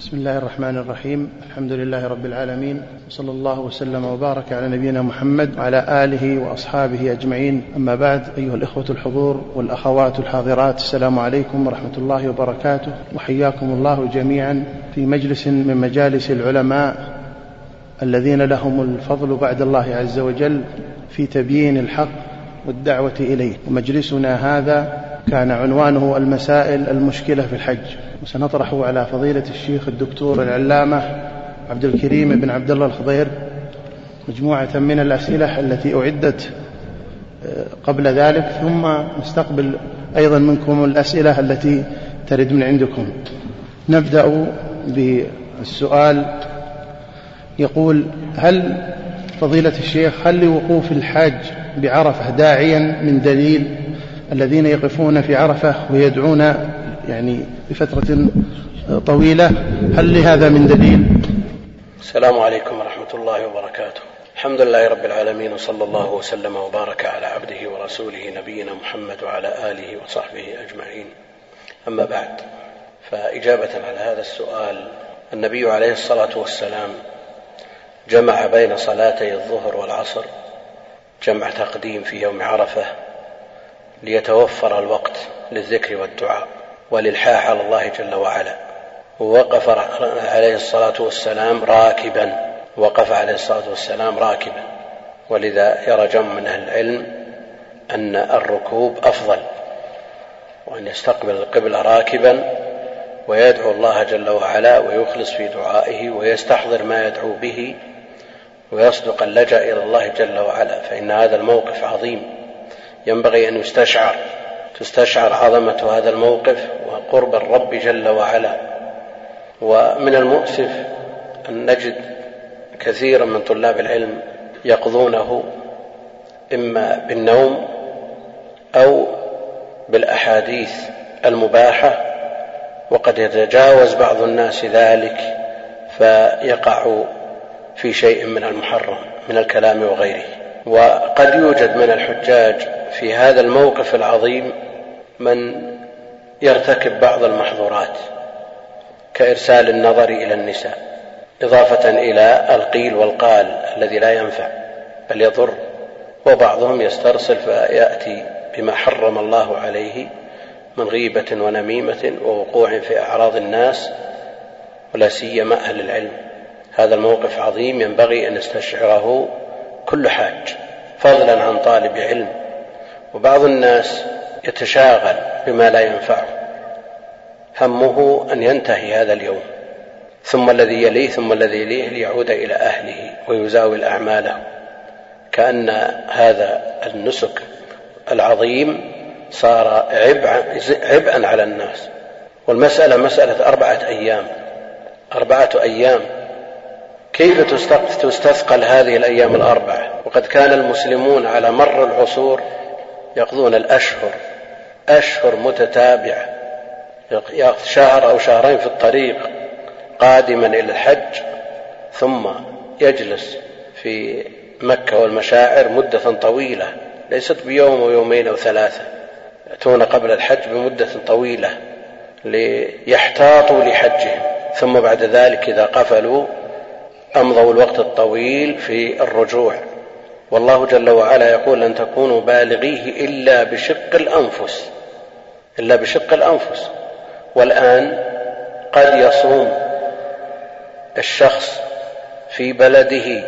بسم الله الرحمن الرحيم. الحمد لله رب العالمين. وصلى الله وسلم وبارك على نبينا محمد وعلى آله وأصحابه أجمعين. أما بعد أيها الإخوة الحضور والأخوات الحاضرات السلام عليكم ورحمة الله وبركاته. وحياكم الله جميعا في مجلس من مجالس العلماء الذين لهم الفضل بعد الله عز وجل في تبيين الحق والدعوة إليه. ومجلسنا هذا كان عنوانه المسائل المشكلة في الحج. وسنطرح على فضيلة الشيخ الدكتور العلامة عبد الكريم بن عبد الله الخضير مجموعة من الأسئلة التي أعدت آه، قبل ذلك ثم نستقبل أيضا منكم الأسئلة التي ترد من عندكم. نبدأ بالسؤال. يقول هل فضيلة الشيخ هل لوقوف الحاج بعرفة داعيا من دليل الذين يقفون في عرفة ويدعون يعني بفترة طويلة. هل لهذا من دليل؟ السلام عليكم ورحمة الله وبركاته. الحمد لله رب العالمين وصلى الله وسلم وبارك على عبده ورسوله نبينا محمد وعلى آله وصحبه أجمعين. أما بعد فإجابة على هذا السؤال النبي عليه الصلاة والسلام جمع بين صلاتي الظهر والعصر جمع تقديم في يوم عرفة ليتوفر الوقت للذكر والدعاء. والإلحاح على الله جل وعلا. ووقف عليه الصلاة والسلام راكبا. وقف عليه الصلاة والسلام راكبا. ولذا يرى جمع من أهل العلم أن الركوب أفضل. وأن يستقبل القبلة راكبا. ويدعو الله جل وعلا ويخلص في دعائه ويستحضر ما يدعو به ويصدق اللجأ إلى الله جل وعلا. فإن هذا الموقف عظيم. ينبغي أن يستشعر. تستشعر عظمة هذا الموقف وقرب الرب جل وعلا. ومن المؤسف أن نجد كثيرا من طلاب العلم يقضونه إما بالنوم أو بالأحاديث المباحة وقد يتجاوز بعض الناس ذلك فيقع في شيء من المحرم من الكلام وغيره. وقد يوجد من الحجاج في هذا الموقف العظيم من يرتكب بعض المحظورات كإرسال النظر إلى النساء إضافة إلى القيل والقال الذي لا ينفع بل يضر وبعضهم يسترسل فيأتي بما حرم الله عليه من غيبة ونميمة ووقوع في أعراض الناس ولا سيما أهل العلم. هذا الموقف عظيم ينبغي أن يستشعره كل حاج فضلا عن طالب علم. وبعض الناس يتشاغل بما لا ينفعه. همه أن ينتهي هذا اليوم. ثم الذي يليه ثم الذي يليه ليعود إلى أهله ويزاول أعماله. كأن هذا النسك العظيم صار عبئا على الناس. والمسألة مسألة أربعة أيام. أربعة أيام. كيف تستثقل هذه الأيام الأربعة؟ وقد كان المسلمون على مر العصور يقضون الأشهر أشهر متتابعة يأخذ شهر أو شهرين في الطريق قادما إلى الحج ثم يجلس في مكة والمشاعر مدة طويلة ليست بيوم أو يومين أو ثلاثة يأتون قبل الحج بمدة طويلة ليحتاطوا لحجهم ثم بعد ذلك إذا قفلوا أمضوا الوقت الطويل في الرجوع. والله جل وعلا يقول لن تكونوا بالغيه إلا بشق الأنفس. إلا بشق الأنفس. والآن قد يصوم الشخص في بلده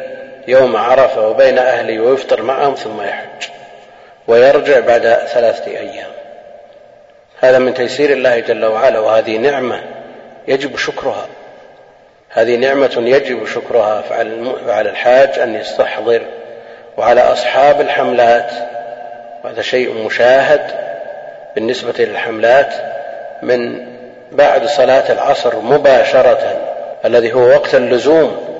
يوم عرفة وبين أهله ويفطر معهم ثم يحج ويرجع بعد ثلاثة أيام. هذا من تيسير الله جل وعلا وهذه نعمة يجب شكرها. هذه نعمة يجب شكرها فعلى الحاج أن يستحضر. وعلى أصحاب الحملات وهذا شيء مشاهد. بالنسبة للحملات من بعد صلاة العصر مباشرة الذي هو وقت اللزوم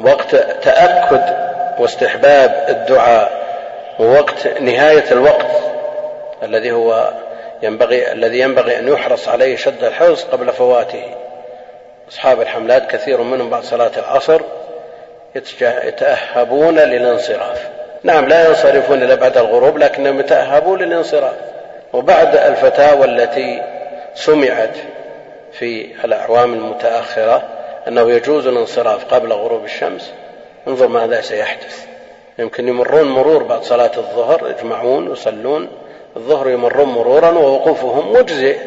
وقت تأكد واستحباب الدعاء ووقت نهاية الوقت الذي هو ينبغي الذي ينبغي أن يحرص عليه شد الحرص قبل فواته. أصحاب الحملات كثير منهم بعد صلاة العصر يتأهبون للانصراف. نعم لا ينصرفون إلا بعد الغروب لكنهم يتأهبون للانصراف. وبعد الفتاوى التي سمعت في الأعوام المتأخرة أنه يجوز الانصراف قبل غروب الشمس انظر ماذا سيحدث. يمكن يمرون مرور بعد صلاة الظهر يجمعون يصلون. الظهر يمرون مرورا ووقوفهم مجزئ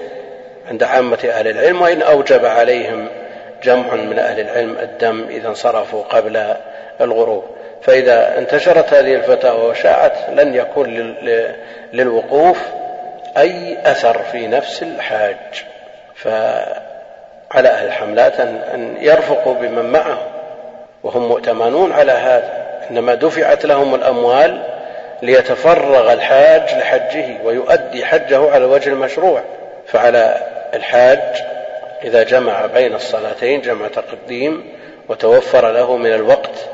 عند عامة أهل العلم وإن أوجب عليهم جمع من أهل العلم الدم إذا انصرفوا قبل الغروب. فإذا انتشرت هذه الفتاوى وشاعت لن يكون للوقوف. أي أثر في نفس الحاج. فعلى أهل الحملات أن يرفقوا بمن معهم وهم مؤتمنون على هذا. إنما دفعت لهم الأموال ليتفرغ الحاج لحجه ويؤدي حجه على الوجه المشروع. فعلى الحاج إذا جمع بين الصلاتين جمع تقديم وتوفر له من الوقت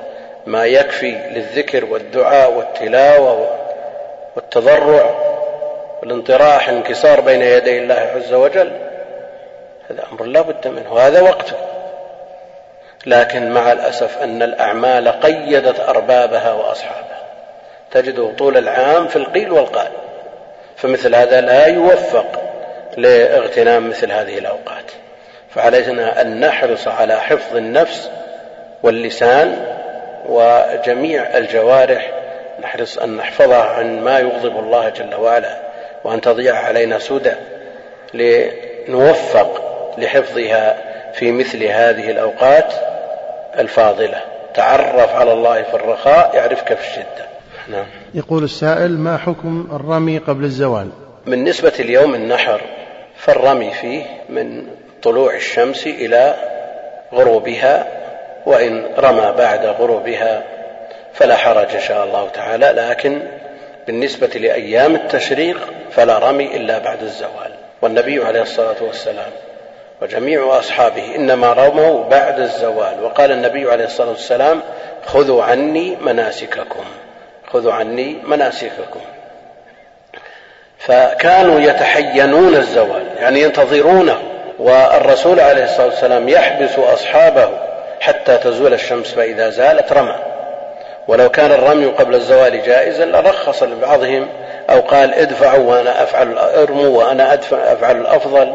ما يكفي للذكر والدعاء والتلاوة والتضرع. والانطراح الانكسار بين يدي الله عز وجل هذا أمر لا بد منه وهذا وقته لكن مع الأسف أن الأعمال قيدت أربابها وأصحابها. تجده طول العام في القيل والقال. فمثل هذا لا يوفق لاغتنام مثل هذه الأوقات. فعلينا أن نحرص على حفظ النفس واللسان وجميع الجوارح. نحرص أن نحفظها عن ما يغضب الله جل وعلا. وأن تضيع علينا سدى لنوفق لحفظها في مثل هذه الأوقات الفاضلة. تعرف على الله في الرخاء يعرفك في الشدة. نعم. يقول السائل ما حكم الرمي قبل الزوال؟ من نسبة اليوم النحر فالرمي فيه من طلوع الشمس إلى غروبها وإن رمى بعد غروبها فلا حرج إن شاء الله تعالى لكن بالنسبة لأيام التشريق فلا رمي إلا بعد الزوال. والنبي عليه الصلاة والسلام وجميع أصحابه إنما رموا بعد الزوال. وقال النبي عليه الصلاة والسلام خذوا عني مناسككم. خذوا عني مناسككم. فكانوا يتحينون الزوال يعني ينتظرونه والرسول عليه الصلاة والسلام يحبس أصحابه حتى تزول الشمس فإذا زالت رمى. ولو كان الرمي قبل الزوال جائزا لرخص لبعضهم أو قال ادفعوا وأنا أفعل ارموا وأنا أدفع أفعل الأفضل.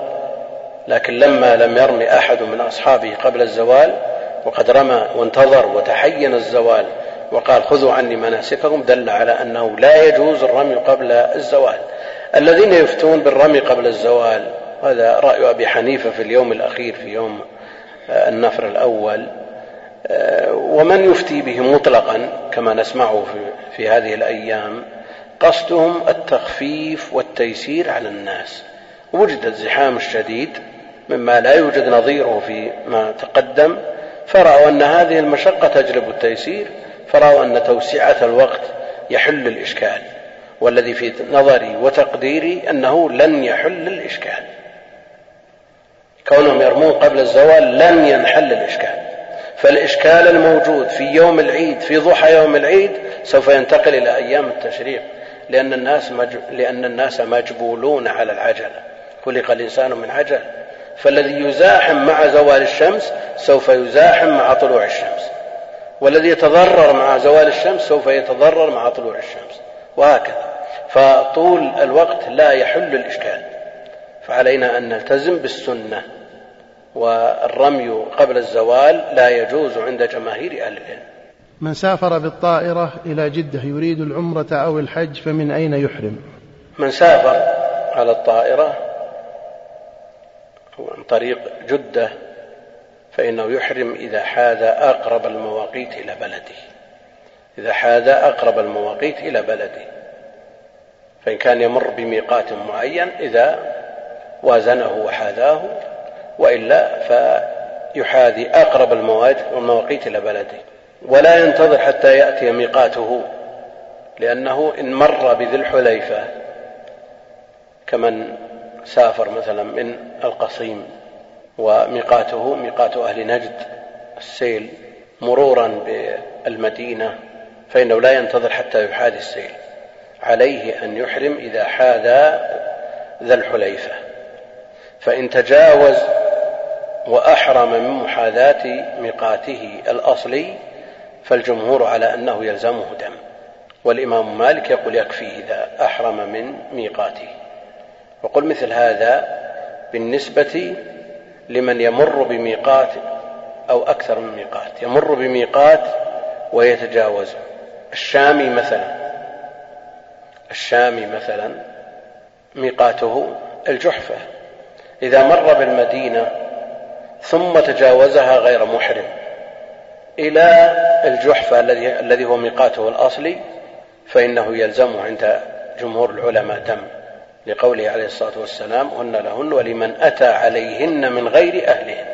لكن لما لم يرمي أحد من أصحابه قبل الزوال وقد رمى وانتظر وتحين الزوال وقال خذوا عني مناسككم دل على أنه لا يجوز الرمي قبل الزوال. الذين يفتون بالرمي قبل الزوال هذا رأي أبي حنيفة في اليوم الأخير في يوم النفر الأول. ومن يفتي به مطلقا كما نسمعه في, في هذه الأيام قصدهم التخفيف والتيسير على الناس. وجد الزحام الشديد مما لا يوجد نظيره فيما تقدم فرأوا أن هذه المشقة تجلب التيسير فرأوا أن توسعة الوقت يحل الإشكال. والذي في نظري وتقديري أنه لن يحل الإشكال. كونهم يرمون قبل الزوال لن ينحل الإشكال. فالإشكال الموجود في يوم العيد في ضحى يوم العيد سوف ينتقل إلى أيام التشريق لأن الناس. لأن الناس مجبولون على العجلة. خلق الإنسان من عجل. فالذي يزاحم مع زوال الشمس سوف يزاحم مع طلوع الشمس. والذي يتضرر مع زوال الشمس سوف يتضرر مع طلوع الشمس. وهكذا. فطول الوقت لا يحل الإشكال. فعلينا أن نلتزم بالسنة. والرمي قبل الزوال لا يجوز عند جماهير أهل العلم. من سافر بالطائرة إلى جدة يريد العمرة أو الحج فمن أين يحرم؟ من سافر على الطائرة عن طريق جدة فإنه يحرم إذا حاذ أقرب المواقيت إلى بلده. إذا حاذ أقرب المواقيت إلى بلده. فإن كان يمر بميقات معين إذا وازنه وحاذاه وإلا فيحاذي أقرب المواقيت إلى بلده. ولا ينتظر حتى يأتي ميقاته لأنه إن مر بذي الحليفة كمن سافر مثلا من القصيم وميقاته ميقات أهل نجد السيل مرورا بالمدينة فإنه لا ينتظر حتى يحاذي السيل. عليه أن يحرم إذا حاذى ذا الحليفة. فإن تجاوز وأحرم من محاذاة ميقاته الأصلي فالجمهور على أنه يلزمه دم. والإمام مالك يقول يكفي إذا أحرم من ميقاته. وقل مثل هذا بالنسبة لمن يمر بميقات أو أكثر من ميقات. يمر بميقات ويتجاوزه الشامي مثلا الشامي مثلا ميقاته الجحفة. إذا مر بالمدينة ثم تجاوزها غير محرم إلى الجحفة الذي الذي هو ميقاته الأصلي فإنه يلزمه عند جمهور العلماء دم لقوله عليه الصلاة والسلام هن لهن ولمن أتى عليهن من غير أهلهن.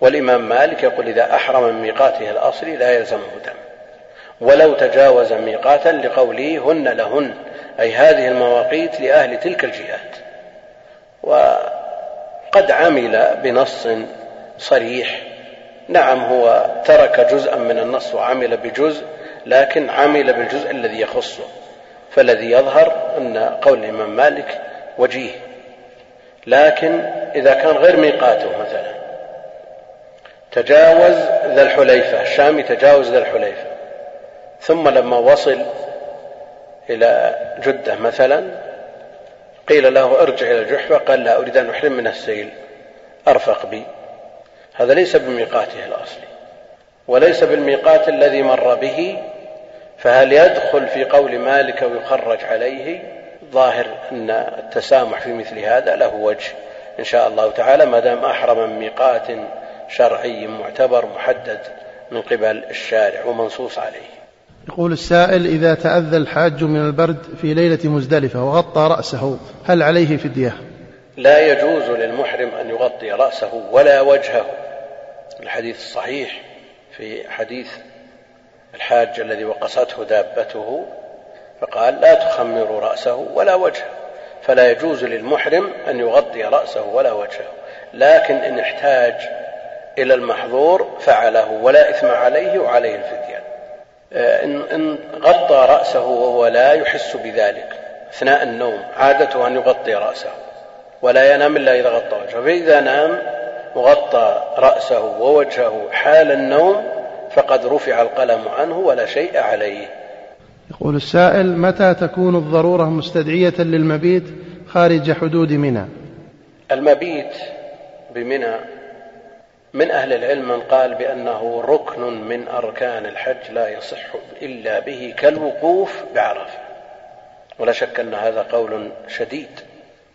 والإمام مالك يقول إذا أحرم من ميقاته الأصلي لا يلزمه دم. ولو تجاوز ميقاتا لقوله هن لهن. أي هذه المواقيت لأهل تلك الجهات. وقد عمل بنص صريح. نعم هو ترك جزءا من النص وعمل بجزء لكن عمل بالجزء الذي يخصه. فالذي يظهر أن قول الإمام مالك وجيه. لكن إذا كان غير ميقاته مثلا تجاوز ذا الحليفة الشامي تجاوز ذا الحليفة ثم لما وصل إلى جدة مثلا قيل له ارجع إلى الجحفة قال لا أريد أن أحرم من السيل. أرفق بي. هذا ليس بميقاته الأصلي وليس بالميقات الذي مر به. فهل يدخل في قول مالك ويخرج عليه؟ ظاهر أن التسامح في مثل هذا له وجه إن شاء الله تعالى ما دام أحرم من ميقات شرعي معتبر محدد من قبل الشارع ومنصوص عليه. يقول السائل إذا تأذى الحاج من البرد في ليلة مزدلفة وغطى رأسه هل عليه فدية؟ لا يجوز للمحرم أن يغطي رأسه ولا وجهه. الحديث الصحيح في حديث الحاج الذي وقصته دابته فقال لا تخمروا رأسه ولا وجهه. فلا يجوز للمحرم أن يغطي رأسه ولا وجهه. لكن إن احتاج إلى المحظور فعله ولا إثم عليه وعليه الفدية. إن غطى رأسه وهو لا يحس بذلك أثناء النوم عادته أن يغطي رأسه ولا ينام إلا إذا غطى وجهه. فإذا نام وغطى رأسه ووجهه حال النوم فقد رفع القلم عنه ولا شيء عليه. يقول السائل متى تكون الضرورة مستدعية للمبيت خارج حدود منى؟ المبيت بمنى من أهل العلم من قال بأنه ركن من أركان الحج لا يصح إلا به كالوقوف بعرفة. ولا شك أن هذا قول شديد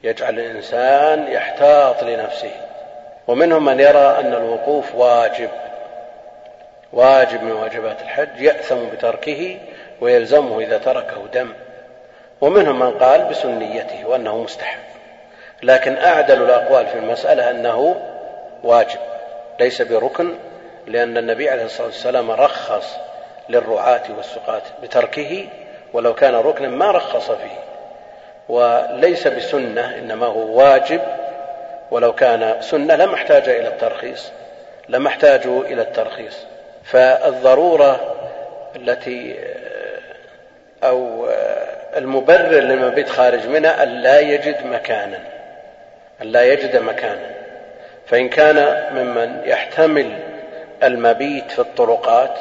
يجعل الإنسان يحتاط لنفسه. ومنهم من يرى أن الوقوف واجب واجب من واجبات الحج يأثم بتركه ويلزمه إذا تركه دم. ومنهم من قال بسنيته وأنه مستحب. لكن أعدل الأقوال في المسألة أنه واجب. ليس بركن لأن النبي عليه الصلاة والسلام رخص للرعاة والسقاة بتركه ولو كان ركنا ما رخص فيه. وليس بسنة إنما هو واجب. ولو كان سنة لما احتاج إلى الترخيص لما احتاجوا إلى الترخيص. فالضرورة التي أو المبرر للمبيت خارج منها أن لا يجد مكانا أن لا يجد مكانا. فإن كان ممن يحتمل المبيت في الطرقات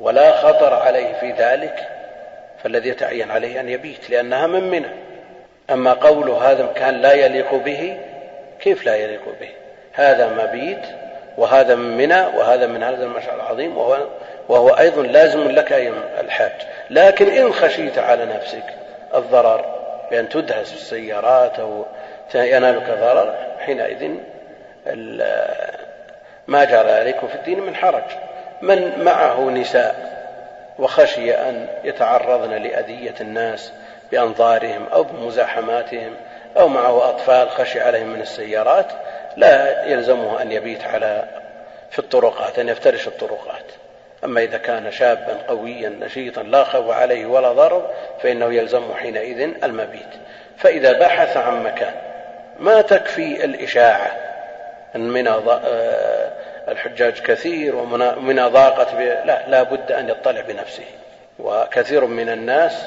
ولا خطر عليه في ذلك فالذي يتعين عليه أن يبيت لأنها من منى أما قوله هذا مكان لا يليق به كيف لا يليق به؟ هذا مبيت وهذا من منى وهذا من هذا المشعر العظيم وهو, وهو أيضا لازم لك أيها الحاج. لكن إن خشيت على نفسك الضرر بأن تدهس السيارات أو ينالك ضرر حينئذ ما جرى عليكم في الدين من حرج. من معه نساء وخشي أن يتعرضن لأذية الناس بأنظارهم أو بمزاحماتهم أو معه أطفال خشي عليهم من السيارات لا يلزمه أن يبيت على في الطرقات أن يفترش الطرقات. أما إذا كان شابا قويا نشيطا لا خوف عليه ولا ضرر فإنه يلزمه حينئذ المبيت. فإذا بحث عن مكان ما تكفي الإشاعة؟ أن آه، الحجاج كثير ومن ضاقت لا لا بد أن يطلع بنفسه. وكثير من الناس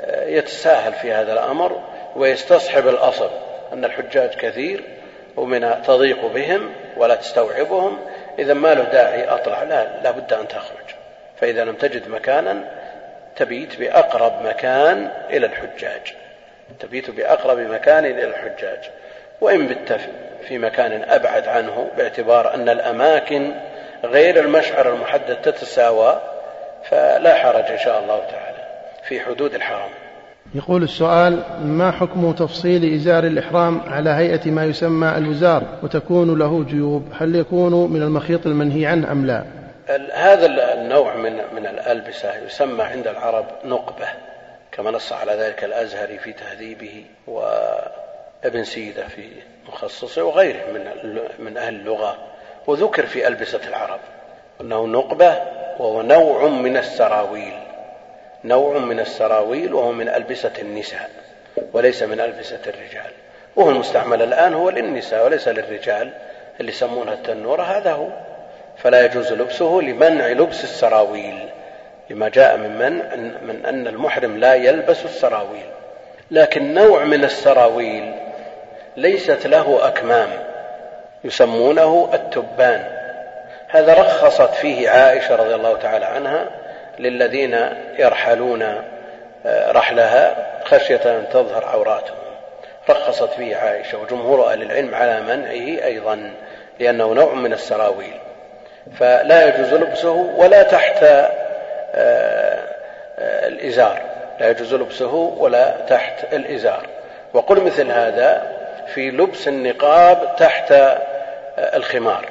آه، يتساهل في هذا الأمر ويستصحب الأصل أن الحجاج كثير ومن تضيق بهم ولا تستوعبهم. إذا ما له داعي أطلع لا لا بد أن تخرج. فإذا لم تجد مكانا تبيت بأقرب مكان إلى الحجاج. تبيت بأقرب مكان إلى الحجاج. وإن بت في مكان أبعد عنه باعتبار أن الأماكن غير المشعر المحدد تتساوى فلا حرج إن شاء الله تعالى في حدود الحرم. يقول السؤال ما حكم تفصيل إزار الإحرام على هيئة ما يسمى الوزار وتكون له جيوب؟ هل يكون من المخيط المنهي عنه أم لا؟ هذا النوع من من الألبسة يسمى عند العرب نقبة كما نص على ذلك الأزهري في تهذيبه وابن سيدة في مخصصة وغيره من من أهل اللغة وذكر في ألبسة العرب. أنه نقبة وهو نوع من السراويل. نوع من السراويل وهو من ألبسة النساء وليس من ألبسة الرجال. وهو المستعمل الآن هو للنساء وليس للرجال اللي يسمونها التنورة. هذا هو. فلا يجوز لبسه لمنع لبس السراويل. لما جاء من منع من أن المحرم لا يلبس السراويل. لكن نوع من السراويل ليست له أكمام يسمونه التبان. هذا رخصت فيه عائشة رضي الله تعالى عنها للذين يرحلون آه، رحلها خشية أن تظهر عوراتهم. رخصت فيه عائشة وجمهور أهل العلم على منعه أيضا لأنه نوع من السراويل. فلا يجوز لبسه ولا تحت آه، آه، الإزار. لا يجوز لبسه ولا تحت الإزار. وقل مثل هذا في لبس النقاب تحت الخمار.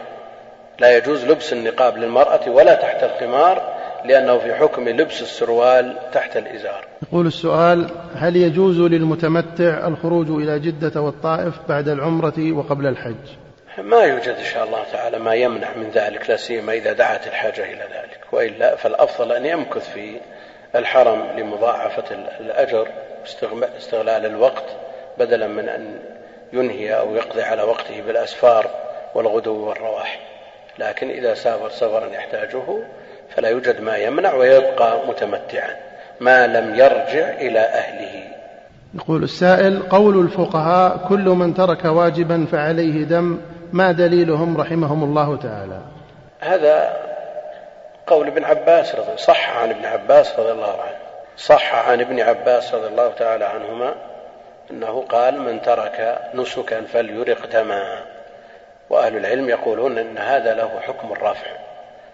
لا يجوز لبس النقاب للمرأة ولا تحت الخمار لأنه في حكم لبس السروال تحت الإزار. يقول السؤال هل يجوز للمتمتع الخروج إلى جدة والطائف بعد العمرة وقبل الحج؟ ما يوجد إن شاء الله تعالى ما يمنع من ذلك لا سيما إذا دعت الحاجة إلى ذلك. وإلا فالأفضل أن يمكث في الحرم لمضاعفة الأجر استغلال الوقت بدلا من أن ينهي أو يقضي على وقته بالأسفار والغدو والرواح. لكن إذا سافر سفرا يحتاجه فلا يوجد ما يمنع ويبقى متمتعا. ما لم يرجع إلى أهله. يقول السائل قول الفقهاء كل من ترك واجبا فعليه دم ما دليلهم رحمهم الله تعالى؟ هذا قول ابن عباس رضي صح عن ابن عباس رضي الله عنه. صح عن ابن عباس رضي الله تعالى عنهما. أنه قال من ترك نسكا فليرق دما. وأهل العلم يقولون أن هذا له حكم الرفع.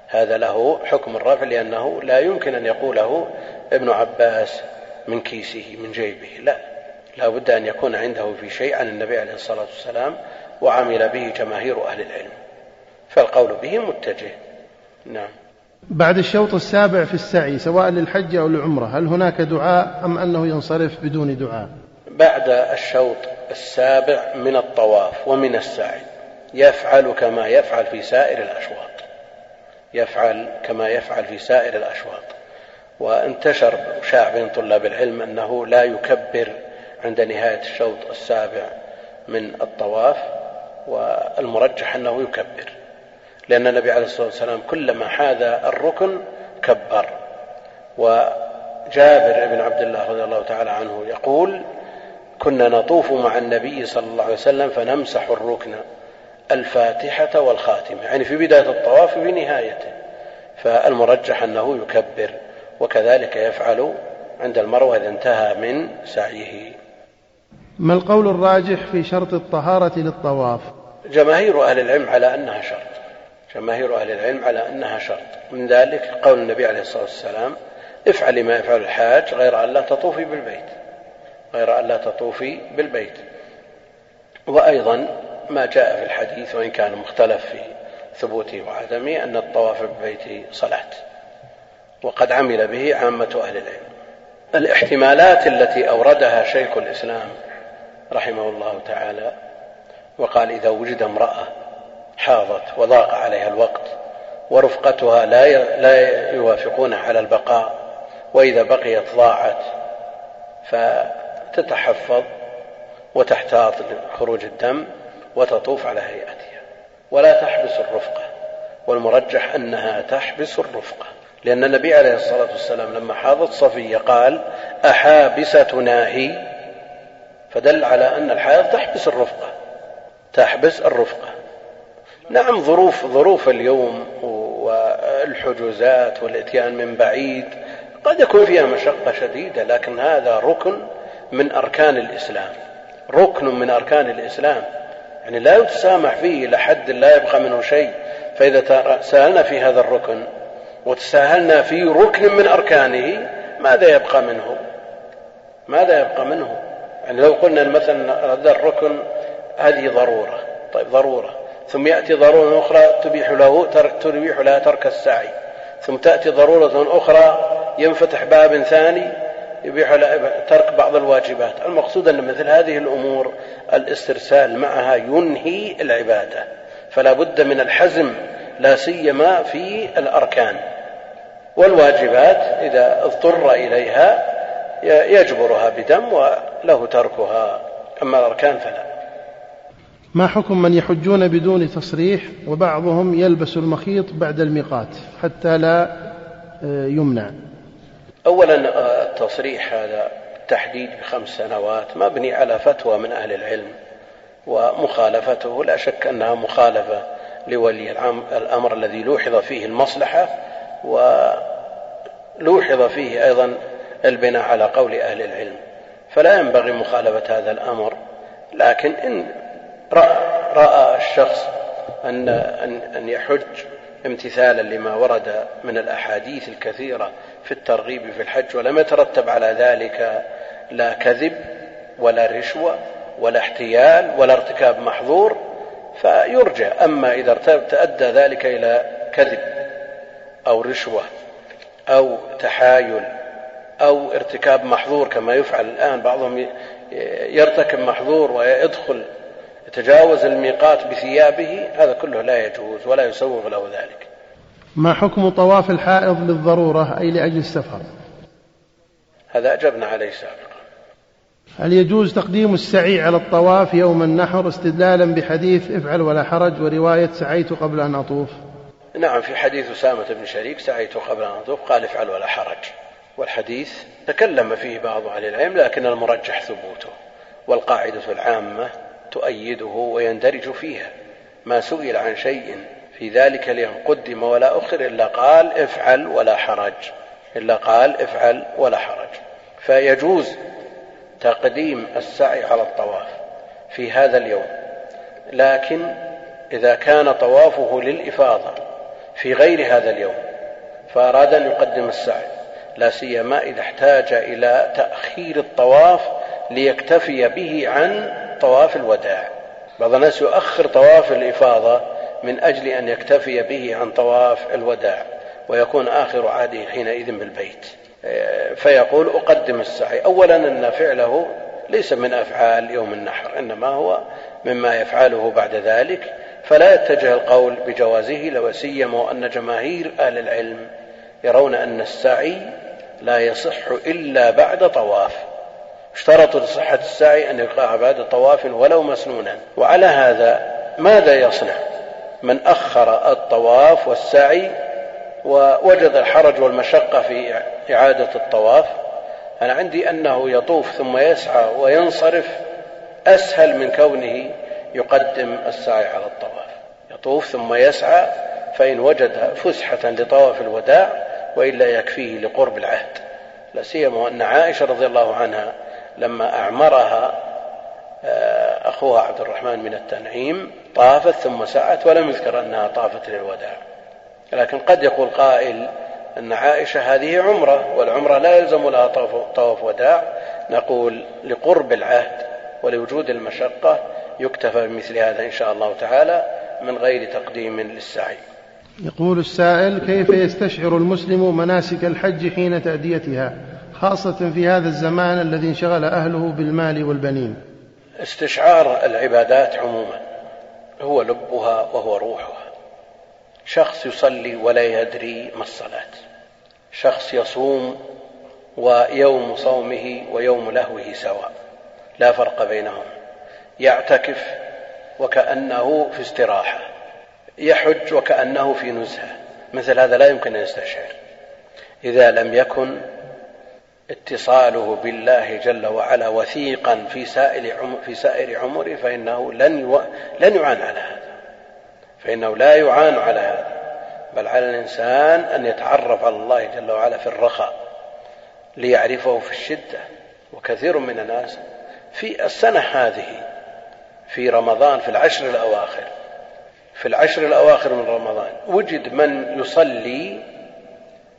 هذا له حكم الرفع لأنه لا يمكن أن يقوله ابن عباس من كيسه من جيبه. لا لا بد أن يكون عنده في شيء عن النبي عليه الصلاة والسلام وعمل به جماهير أهل العلم. فالقول به متجه. نعم. بعد الشوط السابع في السعي سواء للحج أو للعمرة هل هناك دعاء أم أنه ينصرف بدون دعاء؟ بعد الشوط السابع من الطواف ومن السعي يفعل كما يفعل في سائر الأشواط. يفعل كما يفعل في سائر الأشواط. وانتشر شاع بين طلاب العلم أنه لا يكبر عند نهاية الشوط السابع من الطواف والمرجح أنه يكبر. لأن النبي عليه الصلاة والسلام كلما حاذى الركن كبر. وجابر بن عبد الله رضي الله تعالى عنه يقول كنا نطوف مع النبي صلى الله عليه وسلم فنمسح الركن الفاتحة والخاتمة. يعني في بداية الطواف وفي نهايته. فالمرجح أنه يكبر وكذلك يفعل عند المروة إذا انتهى من سعيه. ما القول الراجح في شرط الطهارة للطواف؟ جماهير أهل العلم على أنها شرط. جماهير أهل العلم على أنها شرط. من ذلك قول النبي عليه الصلاة والسلام افعلي ما يفعل الحاج غير أن لا تطوفي بالبيت. غير أن لا تطوفي بالبيت. وأيضا ما جاء في الحديث وإن كان مختلف في ثبوته وعدمه أن الطواف بالبيت صلاة. وقد عمل به عامة أهل العلم. الاحتمالات التي أوردها شيخ الإسلام رحمه الله تعالى وقال إذا وجد امرأة حاضت وضاق عليها الوقت ورفقتها لا لا يوافقونها على البقاء وإذا بقيت ضاعت فتتحفظ وتحتاط لخروج الدم وتطوف على هيئتها. ولا تحبس الرفقة. والمرجح أنها تحبس الرفقة. لأن النبي عليه الصلاة والسلام لما حاضت صفية قال أحابستنا هي؟ فدل على أن الحائض تحبس الرفقة. تحبس الرفقة. نعم ظروف ظروف اليوم والحجوزات والإتيان من بعيد قد يكون فيها مشقة شديدة لكن هذا ركن من أركان الإسلام ركن من أركان الإسلام. يعني لا يتسامح فيه إلى حد لا يبقى منه شيء. فإذا سألنا في هذا الركن وتساهلنا في ركن من أركانه ماذا يبقى منه؟ ماذا يبقى منه؟ يعني لو قلنا مثلا هذا الركن هذه ضرورة. طيب ضرورة. ثم يأتي ضرورة أخرى تبيح له تبيح لها ترك السعي. ثم تأتي ضرورة أخرى ينفتح باب ثاني يبيح ترك بعض الواجبات. المقصود أن مثل هذه الأمور الاسترسال معها ينهي العبادة. فلا بد من الحزم لا سيما في الأركان. والواجبات إذا اضطر إليها يجبرها بدم وله تركها أما الأركان فلا. ما حكم من يحجون بدون تصريح وبعضهم يلبس المخيط بعد الميقات حتى لا آه، يمنع؟ أولا آه، التصريح هذا التحديد بخمس سنوات مبني على فتوى من أهل العلم ومخالفته لا شك أنها مخالفة لولي الأمر الذي لوحظ فيه المصلحة ولوحظ فيه أيضا البناء على قول أهل العلم. فلا ينبغي مخالفة هذا الأمر لكن إن رأى الشخص أن أن يحج امتثالا لما ورد من الأحاديث الكثيرة في الترغيب في الحج ولم يترتب على ذلك لا كذب ولا رشوة ولا احتيال ولا ارتكاب محظور فيرجى أما إذا تأدى ذلك إلى كذب أو رشوة أو تحايل أو ارتكاب محظور كما يفعل الآن. بعضهم يرتكب محظور ويدخل يتجاوز الميقات بثيابه هذا كله لا يجوز ولا يسوغ له ذلك. ما حكم طواف الحائض للضرورة أي لأجل السفر؟ هذا أجبنا عليه سابقا. هل يجوز تقديم السعي على الطواف يوم النحر استدلالا بحديث افعل ولا حرج ورواية سعيت قبل أن أطوف؟ نعم في حديث أسامة بن شريك سعيت قبل أن أطوف قال افعل ولا حرج. والحديث تكلم فيه بعض أهل العلم لكن المرجح ثبوته والقاعدة العامة تؤيده ويندرج فيها. ما سئل عن شيء في ذلك لأن قدم ولا أخر إلا قال افعل ولا حرج. إلا قال افعل ولا حرج. فيجوز تقديم السعي على الطواف في هذا اليوم. لكن إذا كان طوافه للإفاضة في غير هذا اليوم فأراد أن يقدم السعي. لا سيما إذا احتاج إلى تأخير الطواف ليكتفي به عن طواف الوداع. بعض الناس يؤخر طواف الإفاضة من أجل أن يكتفي به عن طواف الوداع ويكون آخر عهده حينئذ بالبيت. فيقول أقدم السعي. أولا أن فعله ليس من أفعال يوم النحر إنما هو مما يفعله بعد ذلك. فلا يتجه القول بجوازه لو سيما أن جماهير أهل العلم يرون أن السعي لا يصح إلا بعد طواف. اشترطوا لصحة السعي أن يقع بعد طواف ولو مسنونا. وعلى هذا ماذا يصنع؟ من أخر الطواف والسعي ووجد الحرج والمشقة في إعادة الطواف. أنا عندي أنه يطوف ثم يسعى وينصرف أسهل من كونه يقدم السعي على الطواف. يطوف ثم يسعى فإن وجد فسحة لطواف الوداع وإلا يكفيه لقرب العهد. لا سيما أن عائشة رضي الله عنها لما أعمرها آه، أخوها عبد الرحمن من التنعيم طافت ثم سعت ولم يذكر أنها طافت للوداع. لكن قد يقول قائل أن عائشة هذه عمرة والعمرة لا يلزم لها طواف وداع. نقول لقرب العهد ولوجود المشقة يكتفى بمثل هذا إن شاء الله تعالى من غير تقديم للسعي. يقول السائل كيف يستشعر المسلم مناسك الحج حين تأديتها؟ خاصة في هذا الزمان الذي انشغل أهله بالمال والبنين. استشعار العبادات عموما هو لبها وهو روحها. شخص يصلي ولا يدري ما الصلاة. شخص يصوم ويوم صومه ويوم لهوه سواء. لا فرق بينهم. يعتكف وكأنه في استراحة. يحج وكأنه في نزهة. مثل هذا لا يمكن أن يستشعر. إذا لم يكن اتصاله بالله جل وعلا وثيقا في سائر في سائر عمره فإنه لن لن يعان على هذا. فإنه لا يعان على هذا. بل على الإنسان أن يتعرف على الله جل وعلا في الرخاء ليعرفه في الشدة. وكثير من الناس في السنة هذه في رمضان في العشر الأواخر في العشر الأواخر من رمضان وجد من يصلي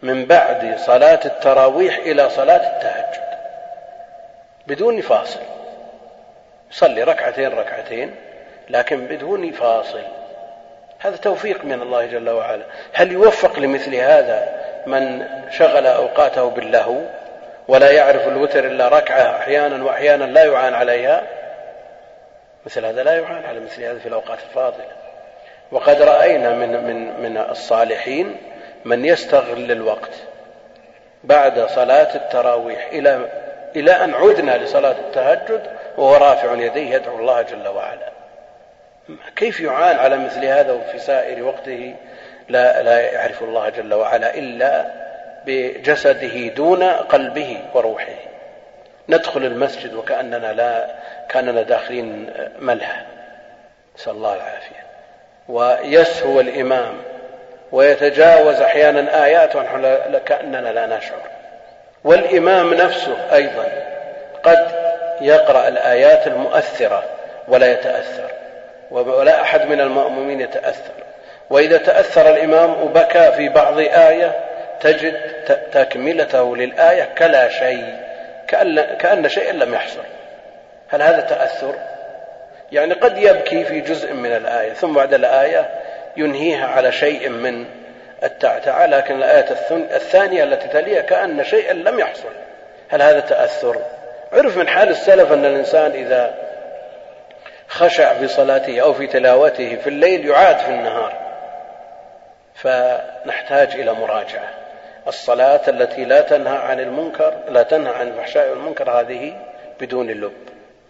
من بعد صلاة التراويح إلى صلاة التهجد بدون فاصل. يصلي ركعتين ركعتين لكن بدون فاصل. هذا توفيق من الله جل وعلا. هل يوفق لمثل هذا من شغل أوقاته باللهو ولا يعرف الوتر إلا ركعة أحيانا وأحيانا لا يعان عليها؟ مثل هذا لا يعان على مثل هذا في الأوقات الفاضلة. وقد رأينا من, من, من الصالحين من يستغل الوقت بعد صلاة التراويح إلى إلى أن عدنا لصلاة التهجد وهو رافع يديه يدعو الله جل وعلا. كيف يعان على مثل هذا وفي سائر وقته؟ لا, لا يعرف الله جل وعلا إلا بجسده دون قلبه وروحه. ندخل المسجد وكأننا لا كأننا داخلين ملهى. نسأل الله العافية. ويسهو الإمام. ويتجاوز أحيانا آيات ونحن كأننا لا نشعر. والإمام نفسه أيضا قد يقرأ الآيات المؤثرة ولا يتأثر ولا أحد من المأمومين يتأثر. وإذا تأثر الإمام وبكى في بعض آية تجد تكملته للآية كلا شيء كأن, كأن شيئا لم يحصل. هل هذا تأثر؟ يعني قد يبكي في جزء من الآية ثم بعد الآية ينهيها على شيء من التعتعة لكن الآية الثانية التي تليها كأن شيئا لم يحصل. هل هذا تأثر؟ عرف من حال السلف أن الإنسان إذا خشع في صلاته أو في تلاوته في الليل يعاد في النهار. فنحتاج إلى مراجعة. الصلاة التي لا تنهى عن المنكر لا تنهى عن الفحشاء والمنكر هذه بدون لب.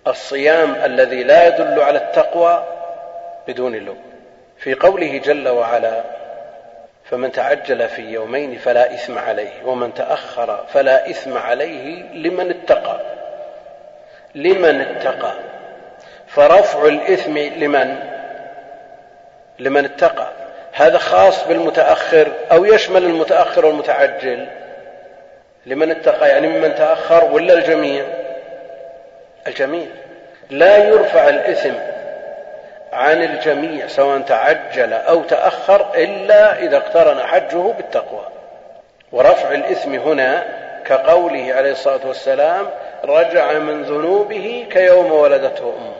الصيام الذي لا يدل على التقوى بدون لب. في قوله جل وعلا فمن تعجل في يومين فلا إثم عليه ومن تأخر فلا إثم عليه لمن اتقى. لمن اتقى. فرفع الإثم لمن؟ لمن اتقى. هذا خاص بالمتأخر أو يشمل المتأخر والمتعجل. لمن اتقى يعني ممن تأخر ولا الجميع؟ الجميع. لا يرفع الإثم عن الجميع سواء تعجل أو تأخر إلا إذا اقترن حجه بالتقوى. ورفع الإثم هنا كقوله عليه الصلاة والسلام رجع من ذنوبه كيوم ولدته أمه.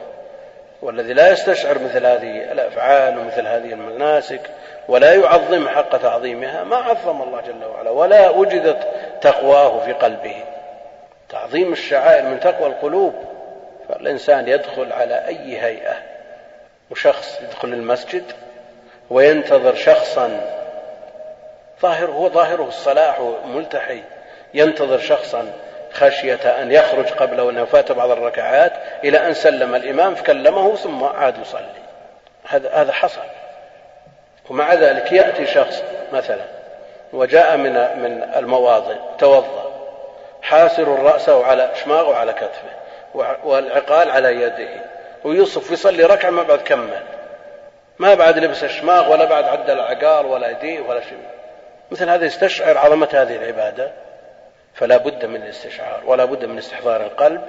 والذي لا يستشعر مثل هذه الأفعال ومثل هذه المناسك ولا يعظم حق تعظيمها ما عظم الله جل وعلا ولا وجدت تقواه في قلبه. تعظيم الشعائر من تقوى القلوب فالإنسان يدخل على أي هيئة. وشخص يدخل المسجد وينتظر شخصا. ظاهر هو ظاهره الصلاح وملتحي. ينتظر شخصا خشية أن يخرج قبل أن يفات بعض الركعات إلى أن سلم الإمام فكلمه ثم عاد يصلي. هذا هذا حصل. ومع ذلك يأتي شخص مثلا وجاء من من المواضع توضأ حاسر رأسه على شماغه على كتفه والعقال على يده. ويوصف يصلي ركعة ما بعد كمل. ما بعد لبس الشماغ ولا بعد عدل العقال ولا يديه ولا شيء. مثل هذا يستشعر عظمة هذه العبادة. فلا بد من الاستشعار ولا بد من استحضار القلب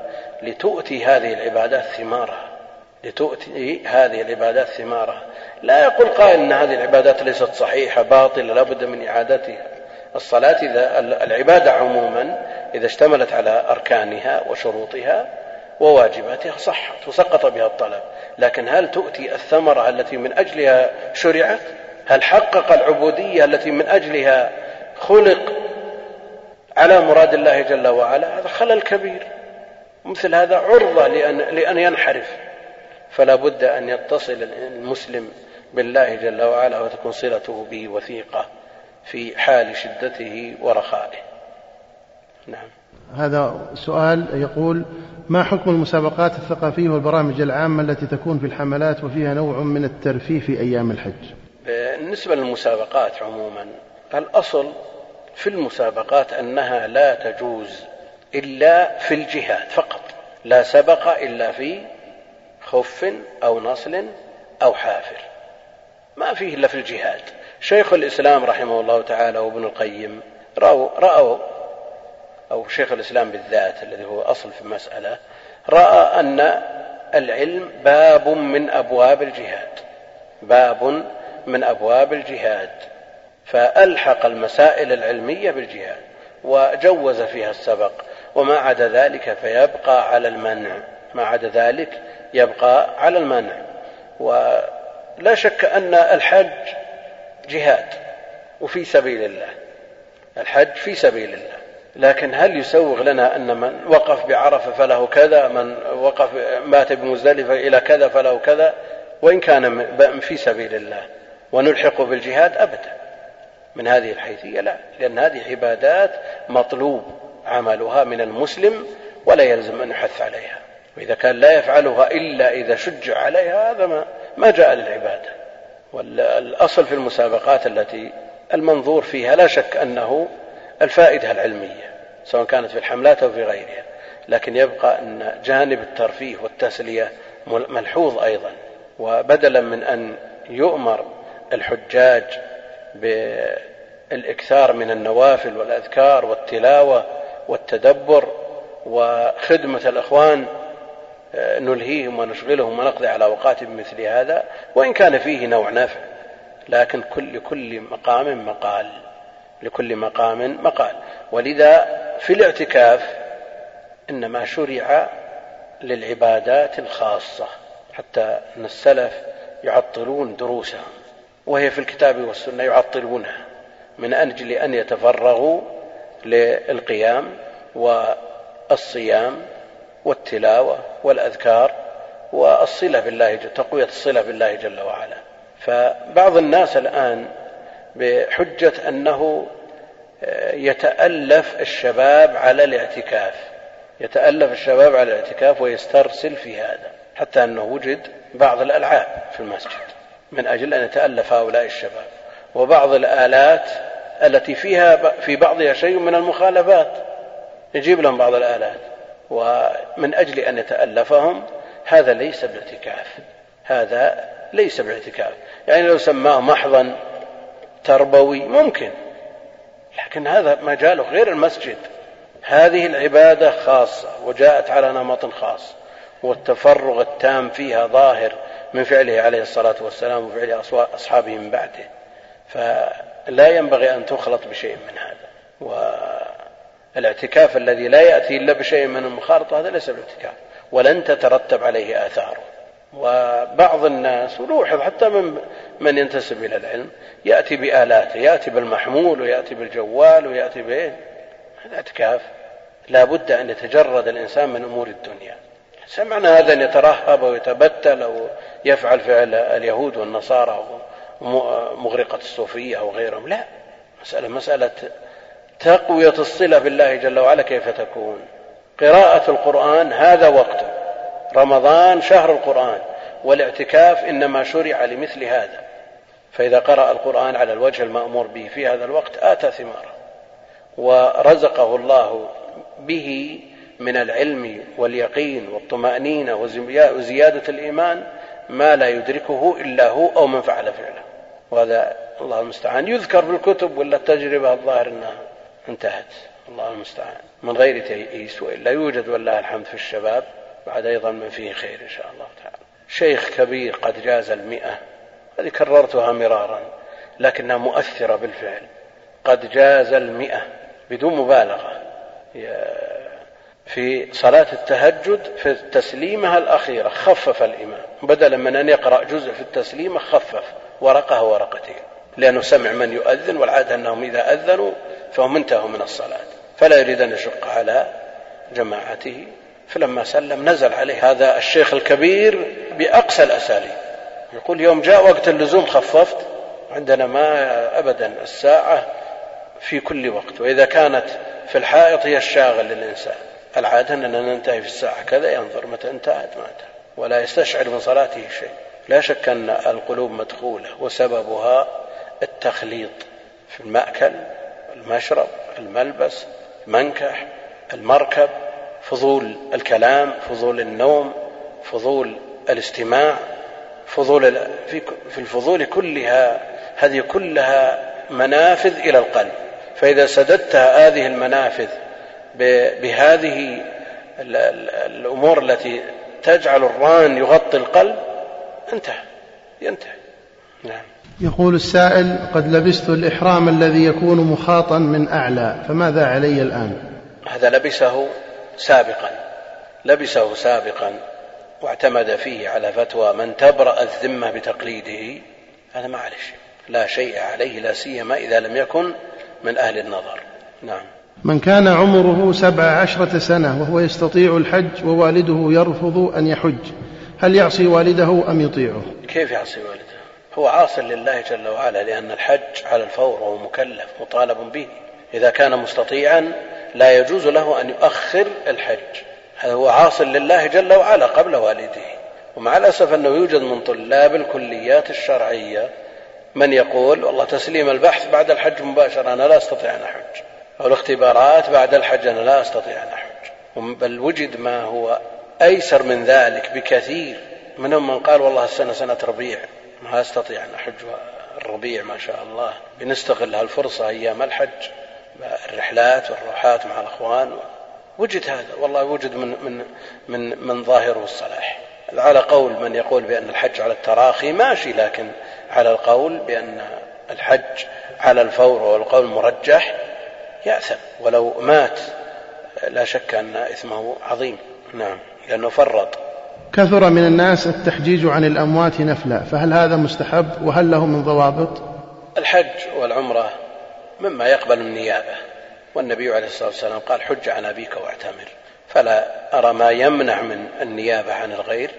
لتؤتي هذه العبادات ثمارها لتؤتي هذه العبادات ثمارها لا يقول قائل إن هذه العبادات ليست صحيحة باطلة لا بد من إعادتها. الصلاة إذا العبادة عموما إذا اشتملت على أركانها وشروطها وواجباتها صحت وسقط بها الطلب. لكن هل تؤتي الثمرة التي من أجلها شرعت؟ هل حقق العبودية التي من أجلها خلق على مراد الله جل وعلا؟ هذا خلل كبير. مثل هذا عرضة لأن, لأن ينحرف. فلا بد أن يتصل المسلم بالله جل وعلا وتكون صلته به وثيقة في حال شدته ورخائه. نعم. هذا سؤال يقول ما حكم المسابقات الثقافية والبرامج العامة التي تكون في الحملات وفيها نوع من الترفيه في أيام الحج؟ بالنسبة للمسابقات عموما الأصل في المسابقات أنها لا تجوز إلا في الجهاد فقط. لا سبق إلا في خف أو نصل أو حافر. ما فيه إلا في الجهاد. شيخ الإسلام رحمه الله تعالى وابن القيم راوا رأوا أو شيخ الإسلام بالذات الذي هو أصل في المساله رأى أن العلم باب من أبواب الجهاد باب من أبواب الجهاد فألحق المسائل العلمية بالجهاد وجوز فيها السبق وما عدا ذلك فيبقى على المنع ما عدا ذلك يبقى على المنع ولا شك أن الحج جهاد وفي سبيل الله الحج في سبيل الله. لكن هل يسوغ لنا أن من وقف بعرفة فله كذا من وقف مات بمزدلفة إلى كذا فله كذا؟ وإن كان في سبيل الله. ونلحقه بالجهاد أبدا. من هذه الحيثية لا لأن هذه عبادات مطلوب عملها من المسلم ولا يلزم أن يحث عليها. وإذا كان لا يفعلها إلا إذا شجع عليها هذا ما, ما جاء للعبادة. والأصل في المسابقات التي المنظور فيها لا شك أنه الفائدة العلمية سواء كانت في الحملات أو في غيرها لكن يبقى أن جانب الترفيه والتسلية ملحوظ أيضا. وبدلا من أن يؤمر الحجاج بالإكثار من النوافل والأذكار والتلاوة والتدبر وخدمة الإخوان آه، نلهيهم ونشغلهم ونقضي على اوقات بمثل هذا وإن كان فيه نوع نفع لكن كل لكل مقام مقال. لكل مقام مقال. ولذا في الاعتكاف إنما شرع للعبادات الخاصة حتى أن السلف يعطلون دروسهم وهي في الكتاب والسنة يعطلونها من أجل أن يتفرغوا للقيام والصيام والتلاوة والأذكار والصلة بالله تقوية الصلة بالله جل وعلا. فبعض الناس الآن بحجة أنه آه، يتألف الشباب على الاعتكاف. يتألف الشباب على الاعتكاف ويسترسل في هذا حتى أنه وجد بعض الألعاب في المسجد من أجل أن يتألف هؤلاء الشباب. وبعض الآلات التي فيها في بعضها شيء من المخالفات يجيب لهم بعض الآلات. ومن أجل أن يتألفهم هذا ليس باعتكاف. هذا ليس باعتكاف. يعني لو سماه محضا تربوي ممكن لكن هذا مجاله غير المسجد. هذه العبادة خاصة وجاءت على نمط خاص والتفرغ التام فيها ظاهر من فعله عليه الصلاة والسلام وفعل أصحابه من بعده. فلا ينبغي أن تخلط بشيء من هذا. والاعتكاف الذي لا يأتي إلا بشيء من المخالطة هذا ليس باعتكاف ولن تترتب عليه آثاره. وبعض الناس ولوحظ حتى من من ينتسب إلى العلم يأتي بآلاته يأتي بالمحمول ويأتي بالجوال ويأتي بإيه هذا اعتكاف لا بد أن يتجرد الإنسان من أمور الدنيا. سمعنا هذا أن يترهب ويتبتل أو يفعل فعل اليهود والنصارى مغرقة الصوفية أو غيرهم. لا مسألة مسألة تقوية الصلة بالله جل وعلا كيف تكون. قراءة القرآن هذا وقته. رمضان شهر القرآن والاعتكاف إنما شرع لمثل هذا. فإذا قرأ القرآن على الوجه المأمور به في هذا الوقت آتى ثماره. ورزقه الله به من العلم واليقين والطمأنينة وزيادة الإيمان ما لا يدركه إلا هو أو من فعل فعله. وهذا الله المستعان. يذكر في الكتب ولا التجربة الظاهر أنها انتهت. الله المستعان. من غير تيئيس وإلا يوجد والله الحمد في الشباب. بعد أيضا من فيه خير إن شاء الله تعالى. شيخ كبير قد جاز المئة هذه كررتها مرارا لكنها مؤثرة بالفعل. قد جاز المئة بدون مبالغة. في صلاة التهجد في تسليمها الأخيرة خفف الإمام. بدلا من أن يقرأ جزء في التسليمة خفف ورقة ورقتين لأنه سمع من يؤذن والعادة أنهم إذا أذنوا فهم انتهوا من الصلاة. فلا يريد أن يشق على جماعته. فلما سلم نزل عليه هذا الشيخ الكبير بأقصى الأساليب. يقول يوم جاء وقت اللزوم خففت عندنا ما أبدا الساعة في كل وقت. وإذا كانت في الحائط هي الشاغل للإنسان. العادة أننا ننتهي في الساعة كذا ينظر متى انتهت ما انتهت ولا يستشعر من صلاته شيء. لا شك أن القلوب مدخولة وسببها التخليط في المأكل المشرب الملبس المنكح المركب. فضول الكلام فضول النوم فضول الاستماع فضول في الفضول كلها هذه كلها منافذ إلى القلب. فإذا سددت هذه المنافذ بهذه الأمور التي تجعل الران يغطي القلب انتهى. ينتهي نعم. يقول السائل قد لبست الإحرام الذي يكون مخاطا من أعلى فماذا علي الآن؟ هذا لبسه سابقا لبسه سابقا واعتمد فيه على فتوى من تبرأ الذمة بتقليده. هذا ما عليه شيء لا شيء عليه لا سيما إذا لم يكن من أهل النظر. نعم. من كان عمره سبع عشرة سنة وهو يستطيع الحج ووالده يرفض أن يحج هل يعصي والده أم يطيعه؟ كيف يعصي والده؟ هو عاص لله جل وعلا لأن الحج على الفور وهو مكلف مطالب به. إذا كان مستطيعا لا يجوز له أن يؤخر الحج. هذا هو عاص لله جل وعلا قبل والده. ومع الأسف أنه يوجد من طلاب الكليات الشرعية من يقول والله تسليم البحث بعد الحج مباشرة أنا لا أستطيع أن أحج. أو الاختبارات بعد الحج أنا لا أستطيع أن أحج. بل وجد ما هو أيسر من ذلك بكثير. منهم من قال والله السنة سنة ربيع ما أستطيع أن أحج الربيع ما شاء الله. بنستغل هالفرصة أيام الحج. الرحلات والروحات مع الأخوان. وجد هذا والله وجد من من من من ظاهره الصلاح. على قول من يقول بأن الحج على التراخي ماشي لكن على القول بأن الحج على الفور والقول المرجح يأثم. ولو مات لا شك أن إثمه عظيم. نعم لأنه فرط. كثر من الناس التحجيج عن الأموات نفلا فهل هذا مستحب؟ وهل له من ضوابط؟ الحج والعمرة مما يقبل النيابة. والنبي عليه الصلاة والسلام قال حج عن أبيك واعتمر. فلا أرى ما يمنع من النيابة عن الغير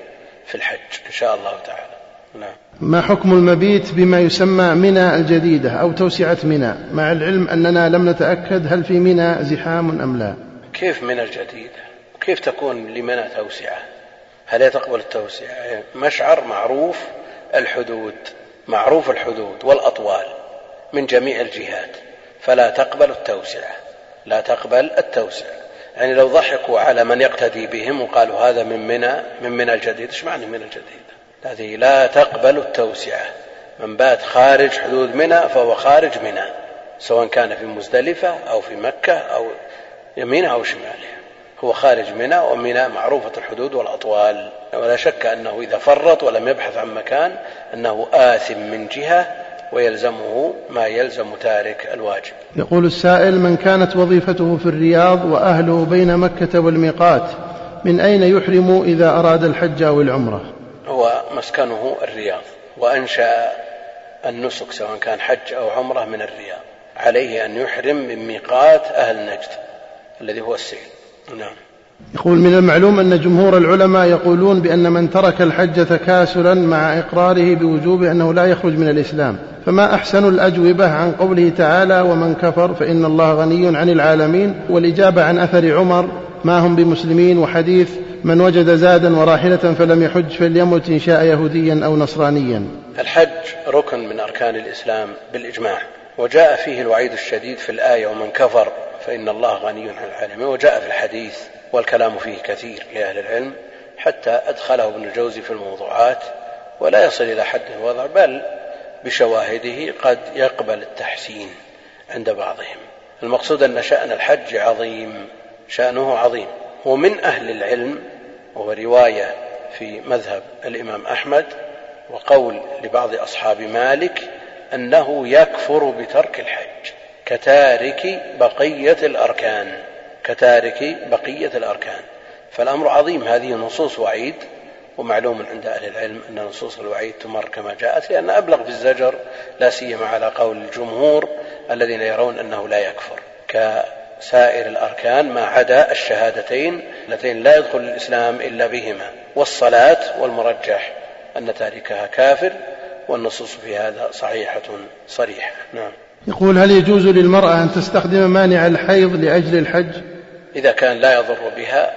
في الحج إن شاء الله تعالى. نعم. ما حكم المبيت بما يسمى منى الجديدة أو توسعة منى؟ مع العلم أننا لم نتأكد هل في منى زحام أم لا. كيف منى الجديدة؟ كيف تكون لمنى توسعة؟ هل هي تقبل التوسعة؟ مشعر معروف الحدود معروف الحدود والأطوال من جميع الجهات. فلا تقبل التوسعة. لا تقبل التوسعة. يعني لو ضحكوا على من يقتدي بهم وقالوا هذا من منى من منى الجديد إيش معنى من الجديد؟ هذه لا تقبل التوسعة. من بات خارج حدود منى فهو خارج منى سواء كان في مزدلفة أو في مكة أو يمينها أو شمالها. هو خارج منى ومنى معروفة الحدود والأطوال. ولا شك أنه إذا فرط ولم يبحث عن مكان أنه آثم من جهة ويلزمه ما يلزم تارك الواجب. يقول السائل من كانت وظيفته في الرياض وأهله بين مكة والميقات من أين يحرم إذا أراد الحج أو العمرة؟ هو مسكنه الرياض وأنشأ النسك سواء كان حج أو عمرة من الرياض. عليه أن يحرم من ميقات أهل نجد الذي هو السيل. نعم. يقول من المعلوم أن جمهور العلماء يقولون بأن من ترك الحج تكاسلا مع إقراره بوجوبه أنه لا يخرج من الإسلام. فما أحسن الأجوبة عن قوله تعالى ومن كفر فإن الله غني عن العالمين؟ والإجابة عن أثر عمر ما هم بمسلمين وحديث من وجد زادا وراحلة فلم يحج فليمت إن شاء يهوديا أو نصرانيا. الحج ركن من أركان الإسلام بالإجماع. وجاء فيه الوعيد الشديد في الآية ومن كفر فإن الله غني عن العالمين. وجاء في الحديث والكلام فيه كثير لأهل العلم حتى أدخله ابن الجوزي في الموضوعات ولا يصل إلى حد الوضع بل بشواهده قد يقبل التحسين عند بعضهم. المقصود أن شأن الحج عظيم شأنه عظيم. ومن أهل العلم وهو رواية في مذهب الإمام أحمد وقول لبعض أصحاب مالك أنه يكفر بترك الحج كتارك بقية الأركان. كتارك بقية الأركان. فالأمر عظيم. هذه نصوص وعيد ومعلوم عند أهل العلم أن نصوص الوعيد تمر كما جاءت لأن أبلغ في الزجر لا سيما على قول الجمهور الذين يرون أنه لا يكفر. كسائر الأركان ما عدا الشهادتين اللتين لا يدخل الإسلام إلا بهما والصلاة والمرجح أن تاركها كافر والنصوص في هذا صحيحة صريحة. نعم. يقول هل يجوز للمرأة أن تستخدم مانع الحيض لأجل الحج؟ إذا كان لا يضر بها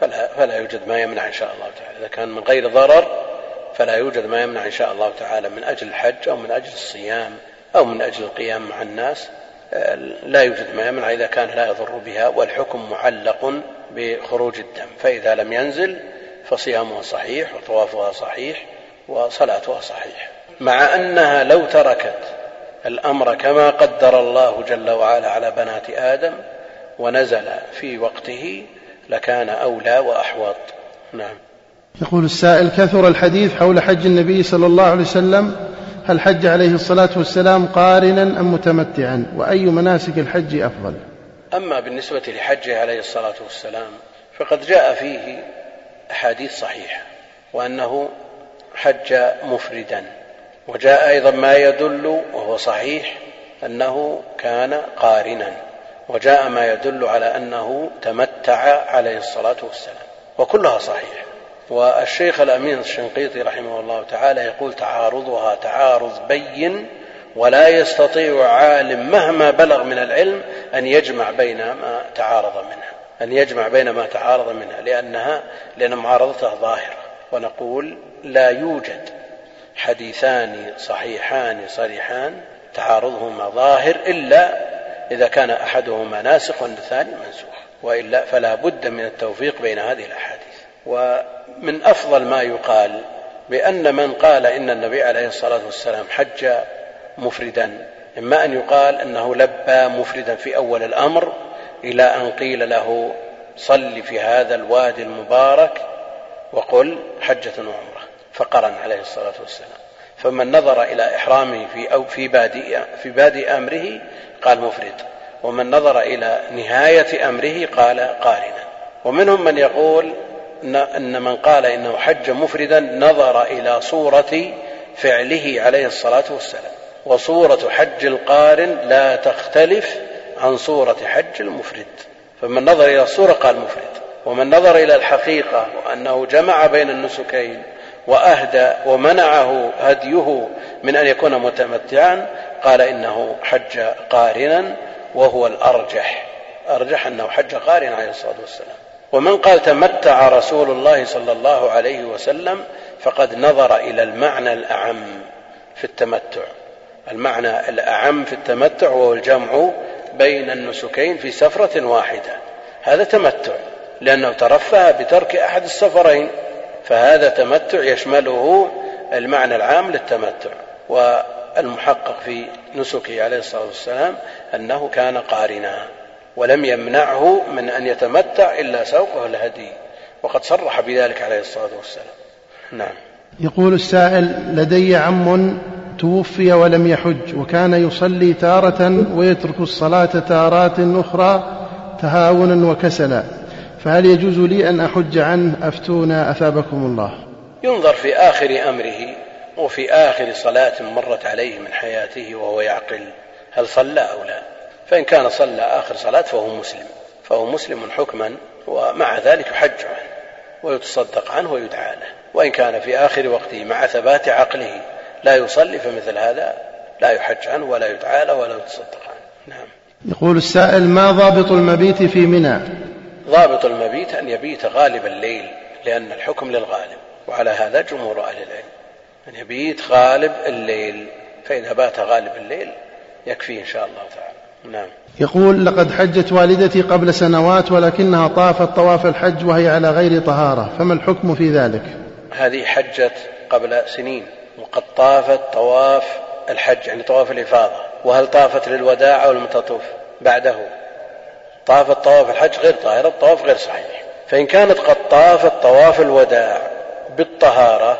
فلا, فلا يوجد ما يمنع إن شاء الله تعالى. إذا كان من غير ضرر فلا يوجد ما يمنع إن شاء الله تعالى من أجل الحج أو من أجل الصيام أو من أجل القيام مع الناس. لا يوجد ما يمنع إذا كان لا يضر بها والحكم معلق بخروج الدم. فإذا لم ينزل فصيامها صحيح وطوافها صحيح وصلاتها صحيحة مع أنها لو تركت الأمر كما قدر الله جل وعلا على بنات آدم ونزل في وقته لكان أولى وأحوط. نعم. يقول السائل كثر الحديث حول حج النبي صلى الله عليه وسلم هل حج عليه الصلاة والسلام قارنا أم متمتعا؟ وأي مناسك الحج أفضل؟ أما بالنسبة لحجه عليه الصلاة والسلام فقد جاء فيه أحاديث صحيحة وأنه حج مفردا. وجاء أيضا ما يدل وهو صحيح أنه كان قارنا. وجاء ما يدل على أنه تمتع عليه الصلاة والسلام وكلها صحيحة والشيخ الأمين الشنقيطي رحمه الله تعالى يقول تعارضها تعارض بين ولا يستطيع عالم مهما بلغ من العلم أن يجمع بين ما تعارض منها أن يجمع بين ما تعارض منها لأنها لأن معارضتها ظاهرة. ونقول لا يوجد حديثان صحيحان صريحان تعارضهما ظاهر إلا إذا كان أحدهما ناسخ والثاني منسوخ وإلا فلا بد من التوفيق بين هذه الأحاديث. ومن أفضل ما يقال بأن من قال إن النبي عليه الصلاة والسلام حج مفردا إما أن يقال أنه لبى مفردا في أول الأمر إلى أن قيل له صل في هذا الوادي المبارك وقل حجة وعمرة فقرن عليه الصلاة والسلام. فمن نظر إلى إحرامه في أو في بادئ في بادئ أمره قال مفرد. ومن نظر إلى نهاية أمره قال قارنا ومنهم من يقول أن من قال إنه حج مفردا نظر إلى صورة فعله عليه الصلاة والسلام. وصورة حج القارن لا تختلف عن صورة حج المفرد. فمن نظر إلى الصورة قال مفرد. ومن نظر إلى الحقيقة وأنه جمع بين النسكين وأهدى ومنعه هديه من أن يكون متمتعا قال إنه حج قارنا وهو الأرجح. أرجح أنه حج قارنا عليه الصلاة والسلام. ومن قال تمتع رسول الله صلى الله عليه وسلم فقد نظر إلى المعنى الأعم في التمتع. المعنى الأعم في التمتع وهو الجمع بين النسكين في سفرة واحدة. هذا تمتع لأنه ترفه بترك أحد السفرين. فهذا تمتع يشمله المعنى العام للتمتع والمحقق في نسكه عليه الصلاة والسلام أنه كان قارنا ولم يمنعه من أن يتمتع إلا سوقه الهدي وقد صرح بذلك عليه الصلاة والسلام. نعم. يقول السائل لدي عم توفي ولم يحج وكان يصلي تارة ويترك الصلاة تارات أخرى تهاونا وكسلا. فهل يجوز لي أن أحج عنه أفتونا أثابكم الله؟ ينظر في آخر أمره وفي آخر صلاة مرت عليه من حياته وهو يعقل هل صلى أو لا؟ فإن كان صلى آخر صلاة فهو مسلم فهو مسلم حكما ومع ذلك يحج عنه ويتصدق عنه ويدعى له. وإن كان في آخر وقته مع ثبات عقله لا يصلي فمثل هذا لا يحج عنه ولا يدعى له ولا يتصدق عنه. نعم. يقول السائل ما ضابط المبيت في منى؟ ضابط المبيت أن يبيت غالب الليل لأن الحكم للغالب وعلى هذا جمهور أهل العلم. أن يبيت غالب الليل فإذا بات غالب الليل يكفيه إن شاء الله تعالى. نعم. يقول لقد حجت والدتي قبل سنوات ولكنها طافت طواف الحج وهي على غير طهارة. فما الحكم في ذلك؟ هذه حجت قبل سنين وقد طافت طواف الحج يعني طواف الإفاضة. وهل طافت للوداع أو المتطوف؟ بعده. طافت طواف الحج غير طاهرة الطواف غير صحيح. فإن كانت قد طافت طواف الوداع بالطهارة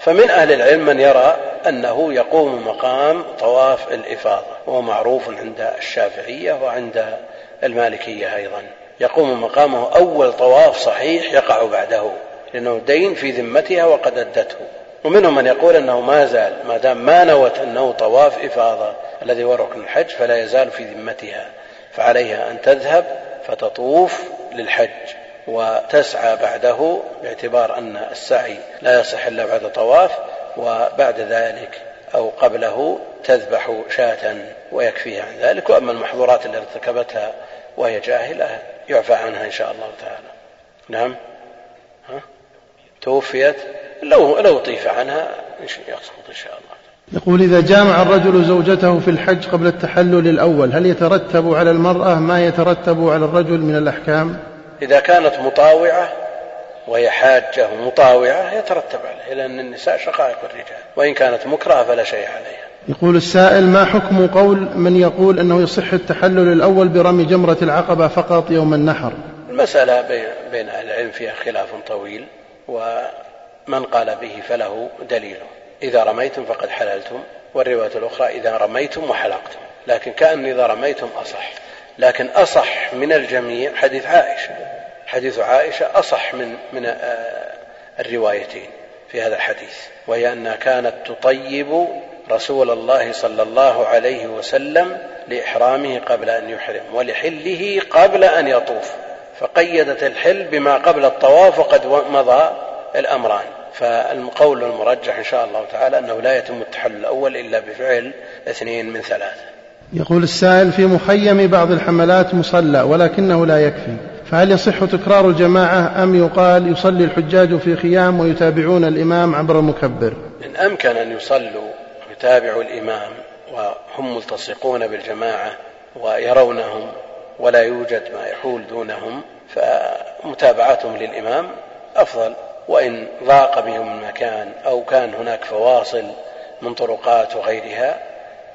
فمن أهل العلم من يرى أنه يقوم مقام طواف الإفاضة وهو معروف عند الشافعية وعند المالكية أيضا. يقوم مقامه أول طواف صحيح يقع بعده لأنه دين في ذمتها وقد أدته. ومنهم من يقول أنه ما زال ما دام ما نوت أنه طواف إفاضة الذي هو ركن الحج فلا يزال في ذمتها. فعليها أن تذهب فتطوف للحج وتسعى بعده باعتبار أن السعي لا يصح إلا بعد طواف وبعد ذلك أو قبله تذبح شاة ويكفيها عن ذلك. وأما المحظورات التي ارتكبتها وهي جاهلة يعفى عنها إن شاء الله تعالى. نعم. ها؟ توفيت. لو لو طيف عنها يسقط إن شاء الله. يقول إذا جامع الرجل زوجته في الحج قبل التحلل الأول هل يترتب على المرأة ما يترتب على الرجل من الأحكام؟ إذا كانت مطاوعة وهي حاجة مطاوعة يترتب عليها لأن النساء شقائق الرجال وإن كانت مكرهة فلا شيء عليها. يقول السائل ما حكم قول من يقول أنه يصح التحلل الأول برمي جمرة العقبة فقط يوم النحر؟ المسألة بين أهل العلم فيها خلاف طويل و من قال به فله دليله إذا رميتم فقد حللتم والرواية الأخرى إذا رميتم وحلقتم. لكن كأن إذا رميتم أصح. لكن أصح من الجميع حديث عائشة. حديث عائشة أصح من من آه، الروايتين في هذا الحديث. وهي أنها كانت تطيب رسول الله صلى الله عليه وسلم لإحرامه قبل أن يحرم ولحله قبل أن يطوف. فقيدت الحل بما قبل الطواف وقد مضى الأمران. فالقول المرجح إن شاء الله تعالى أنه لا يتم التحلل الأول إلا بفعل اثنين من ثلاثة. يقول السائل في مخيم بعض الحملات مصلى ولكنه لا يكفي فهل يصح تكرار الجماعة أم يقال يصلي الحجاج في خيام ويتابعون الإمام عبر المكبر؟ إن أمكن أن يصلوا ويتابعوا الإمام وهم ملتصقون بالجماعة ويرونهم ولا يوجد ما يحول دونهم فمتابعتهم للإمام أفضل. وإن ضاق بهم المكان أو كان هناك فواصل من طرقات وغيرها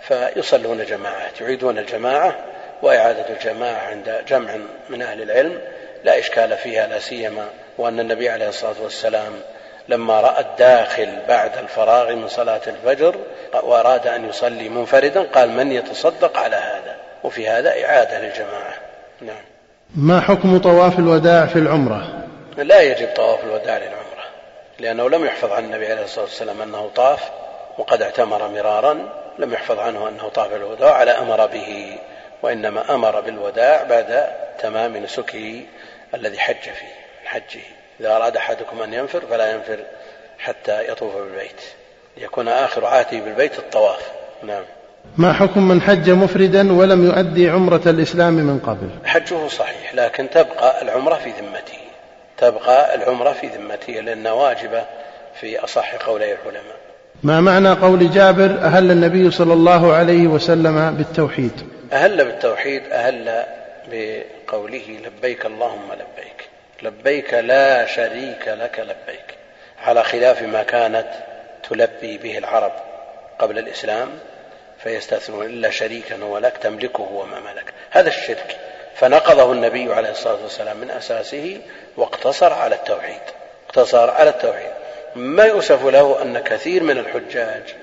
فيصلون جماعات يعيدون الجماعة وإعادة الجماعة عند جمع من أهل العلم لا إشكال فيها لا سيما وأن النبي عليه الصلاة والسلام لما رأى الداخل بعد الفراغ من صلاة الفجر وأراد أن يصلي منفردا قال من يتصدق على هذا؟ وفي هذا إعادة للجماعة. نعم. ما حكم طواف الوداع في العمرة؟ لا يجب طواف الوداع للعمرة. لأنه لم يحفظ عن النبي عليه الصلاة والسلام أنه طاف وقد اعتمر مرارا لم يحفظ عنه أنه طاف الوداع على أمر به وإنما أمر بالوداع بعد تمام نسكه الذي حج فيه من حجه. إذا أراد أحدكم أن ينفر فلا ينفر حتى يطوف بالبيت. ليكون آخر عهده بالبيت الطواف. نعم. ما حكم من حج مفردا ولم يؤدي عمرة الإسلام من قبل؟ حجه صحيح لكن تبقى العمرة في ذمته. تبقى العمرة في ذمته لأنها واجبة في أصح قولي العلماء. ما معنى قول جابر؟ أهل النبي صلى الله عليه وسلم بالتوحيد. أهل بالتوحيد أهل بقوله لبيك اللهم لبيك. لبيك لا شريك لك لبيك. على خلاف ما كانت تلبي به العرب قبل الإسلام فيستثنون إلا شريكا هو لك تملكه وما ملك. هذا الشرك. فنقضه النبي عليه الصلاة والسلام من أساسه واقتصر على التوحيد. اقتصر على التوحيد. ما يؤسف له أن كثير من الحجاج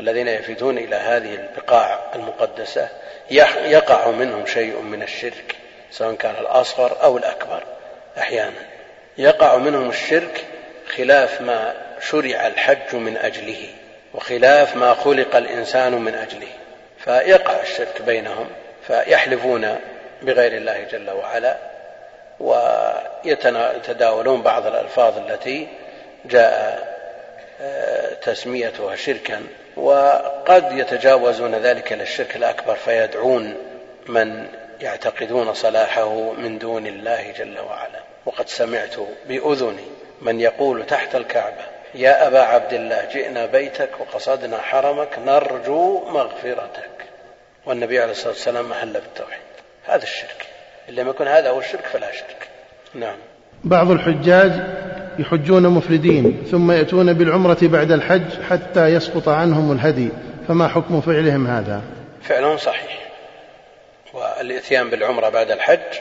الذين يفيدون إلى هذه البقاع المقدسة يقع منهم شيء من الشرك سواء كان الأصغر أو الأكبر أحيانا. يقع منهم الشرك خلاف ما شرع الحج من أجله وخلاف ما خلق الإنسان من أجله. فيقع الشرك بينهم فيحلفون بغير الله جل وعلا ويتداولون بعض الألفاظ التي جاء آه، تسميتها شركا وقد يتجاوزون ذلك إلى الشرك الأكبر فيدعون من يعتقدون صلاحه من دون الله جل وعلا. وقد سمعت بأذني من يقول تحت الكعبة يا أبا عبد الله جئنا بيتك وقصدنا حرمك نرجو مغفرتك. والنبي عليه الصلاة والسلام أهل بالتوحيد. هذا الشرك. إن لم يكن هذا هو الشرك فلا شرك. نعم. بعض الحجاج يحجون مفردين ثم يأتون بالعمرة بعد الحج حتى يسقط عنهم الهدي. فما حكم فعلهم هذا؟ فعلهم صحيح. والإتيان بالعمرة بعد الحج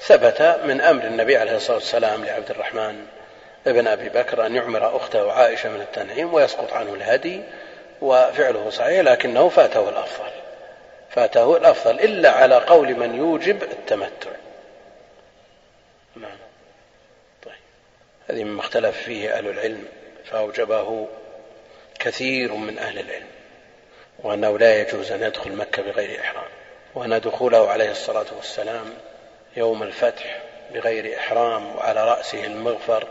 ثبت من أمر النبي عليه الصلاة والسلام لعبد الرحمن ابن أبي بكر أن يعمر أخته عائشة من التنعيم ويسقط عنه الهدي وفعله صحيح لكنه فاته الأفضل. فاته الأفضل إلا على قول من يوجب التمتع. نعم. طيب. هذه مما اختلف فيه أهل العلم فأوجبه كثير من أهل العلم وأنه لا يجوز أن يدخل مكة بغير إحرام وأن دخوله عليه الصلاة والسلام يوم الفتح بغير إحرام وعلى رأسه المغفر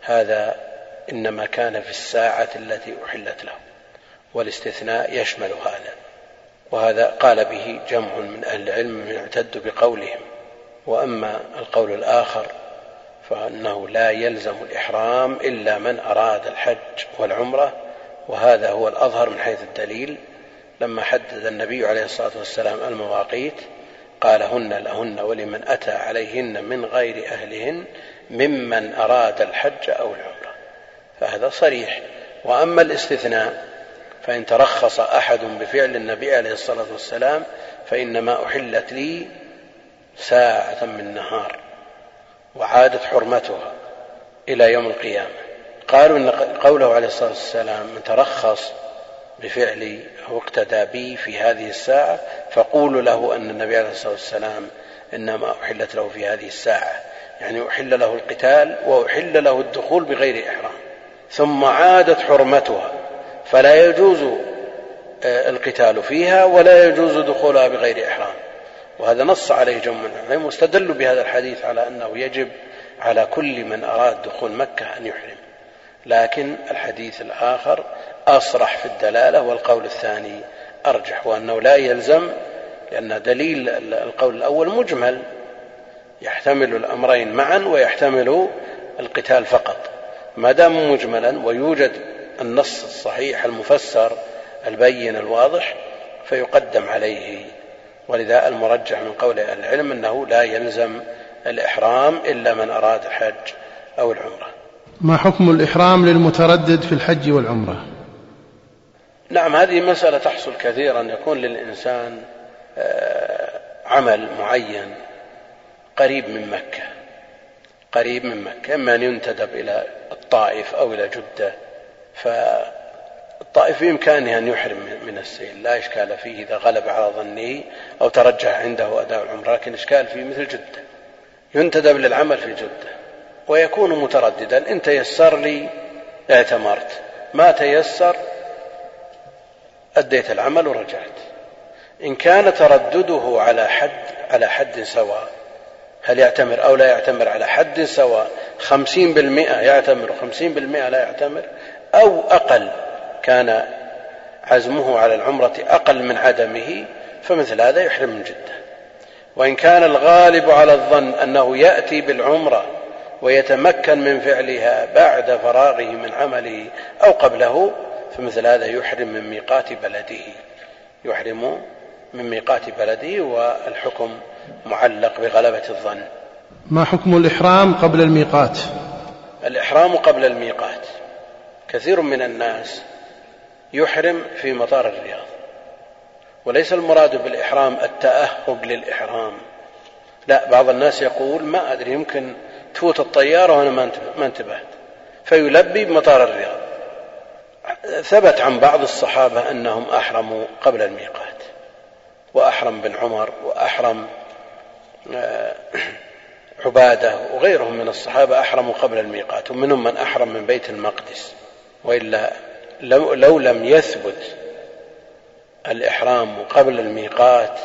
هذا إنما كان في الساعة التي أحلت له والاستثناء يشمل هذا. وهذا قال به جمع من أهل العلم يعتد بقولهم. وأما القول الآخر فأنه لا يلزم الإحرام إلا من أراد الحج والعمرة وهذا هو الأظهر من حيث الدليل. لما حدد النبي عليه الصلاة والسلام المواقيت قال هن لهن ولمن أتى عليهن من غير أهلهن ممن أراد الحج أو العمرة فهذا صريح. وأما الاستثناء فإن ترخص أحد بفعل النبي عليه الصلاة والسلام فإنما أحلت لي ساعة من نهار وعادت حرمتها إلى يوم القيامة. قالوا إن قوله عليه الصلاة والسلام من ترخص بفعلي أو اقتدى بي في هذه الساعة فقولوا له أن النبي عليه الصلاة والسلام إنما أحلت له في هذه الساعة. يعني أحل له القتال وأحل له الدخول بغير إحرام. ثم عادت حرمتها. فلا يجوز آه، القتال فيها ولا يجوز دخولها بغير إحرام. وهذا نص عليه جمع العلماء واستدلوا بهذا الحديث على أنه يجب على كل من أراد دخول مكة أن يحرم. لكن الحديث الآخر أصرح في الدلالة والقول الثاني أرجح وأنه لا يلزم لأن دليل القول الأول مجمل. يحتمل الأمرين معا ويحتمل القتال فقط. ما دام مجملا ويوجد النص الصحيح المفسر البين الواضح فيقدم عليه ولذا المرجح من قول العلم أنه لا يلزم الإحرام إلا من أراد الحج أو العمرة. ما حكم الإحرام للمتردد في الحج والعمرة؟ نعم هذه مسألة تحصل كثيرا يكون للإنسان آه، عمل معين قريب من مكة قريب من مكة إما أن ينتدب إلى الطائف أو إلى جدة ف الطائف بإمكانه أن يحرم من السيل لا إشكال فيه إذا غلب على ظنه أو ترجح عنده أداء العمرة لكن إشكال فيه مثل جدة. ينتدب للعمل في جدة ويكون مترددا إن تيسر لي اعتمرت ما تيسر أديت العمل ورجعت. إن كان تردده على حد على حد سواء هل يعتمر أو لا يعتمر على حد سواء خمسين بالمئة يعتمر وخمسين بالمئة لا يعتمر أو أقل. كان عزمه على العمرة أقل من عدمه فمثل هذا يحرم من جدة. وإن كان الغالب على الظن أنه يأتي بالعمرة ويتمكن من فعلها بعد فراغه من عمله أو قبله فمثل هذا يحرم من ميقات بلده. يحرم من ميقات بلده والحكم معلق بغلبة الظن. ما حكم الإحرام قبل الميقات؟ الإحرام قبل الميقات. كثير من الناس يحرم في مطار الرياض وليس المراد بالإحرام التأهب للإحرام. لا بعض الناس يقول ما أدري يمكن تفوت الطيارة وأنا ما انتبهت. فيلبي بمطار الرياض. ثبت عن بعض الصحابة أنهم أحرموا قبل الميقات وأحرم بن عمر وأحرم آه، عبادة وغيرهم من الصحابة أحرموا قبل الميقات ومنهم من أحرم من بيت المقدس. وإلا لو, لو لم يثبت الإحرام قبل الميقات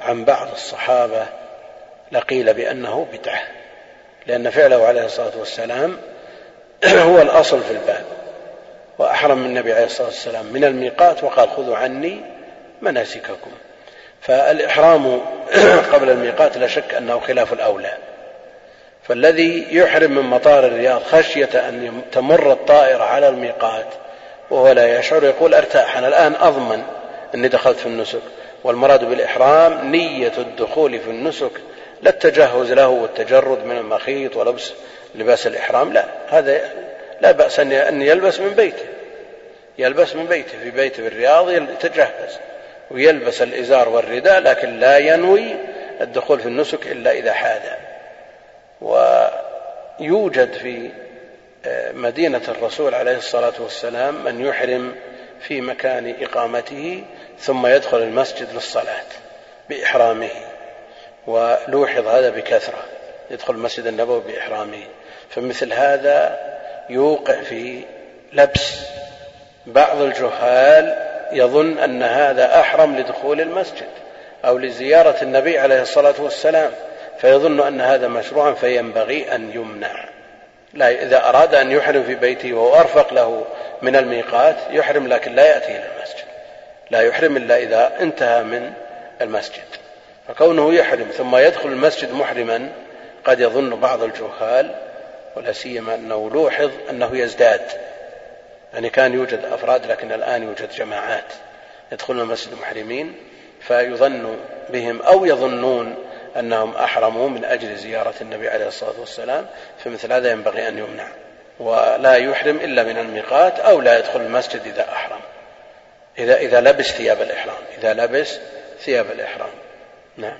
عن بعض الصحابة لقيل بأنه بدعة لأن فعله عليه الصلاة والسلام هو الأصل في الباب. وأحرم النبي عليه الصلاة والسلام من الميقات وقال خذوا عني مناسككم. فالإحرام قبل الميقات لا شك أنه خلاف الأولى. فالذي يحرم من مطار الرياض خشية أن تمر الطائرة على الميقات وهو لا يشعر يقول أرتاح. أنا الآن أضمن أني دخلت في النسك والمراد بالإحرام نية الدخول في النسك لا التجهز له والتجرد من المخيط ولبس لباس الإحرام لا. هذا لا بأس أن يلبس من بيته. يلبس من بيته في بيته بالرياض يتجهز ويلبس الإزار والرداء لكن لا ينوي الدخول في النسك إلا إذا حاذ ويوجد في مدينة الرسول عليه الصلاة والسلام من يحرم في مكان إقامته ثم يدخل المسجد للصلاة بإحرامه. ولوحظ هذا بكثرة يدخل المسجد النبوي بإحرامه. فمثل هذا يوقع في لبس بعض الجهال يظن أن هذا أحرم لدخول المسجد أو لزيارة النبي عليه الصلاة والسلام. فيظن أن هذا مشروعا فينبغي أن يمنع. لا إذا أراد أن يحرم في بيته وهو أرفق له من الميقات يحرم لكن لا يأتي إلى المسجد. لا يحرم إلا إذا انتهى من المسجد. فكونه يحرم ثم يدخل المسجد محرما قد يظن بعض الجهال ولا سيما أنه لوحظ أنه يزداد. يعني كان يوجد أفراد لكن الآن يوجد جماعات يدخلون المسجد محرمين فيظن بهم أو يظنون أنهم أحرموا من أجل زيارة النبي عليه الصلاة والسلام فمثل هذا ينبغي أن يمنع. ولا يحرم إلا من الميقات أو لا يدخل المسجد إذا أحرم. إذا إذا لبس ثياب الإحرام. إذا لبس ثياب الإحرام. نعم.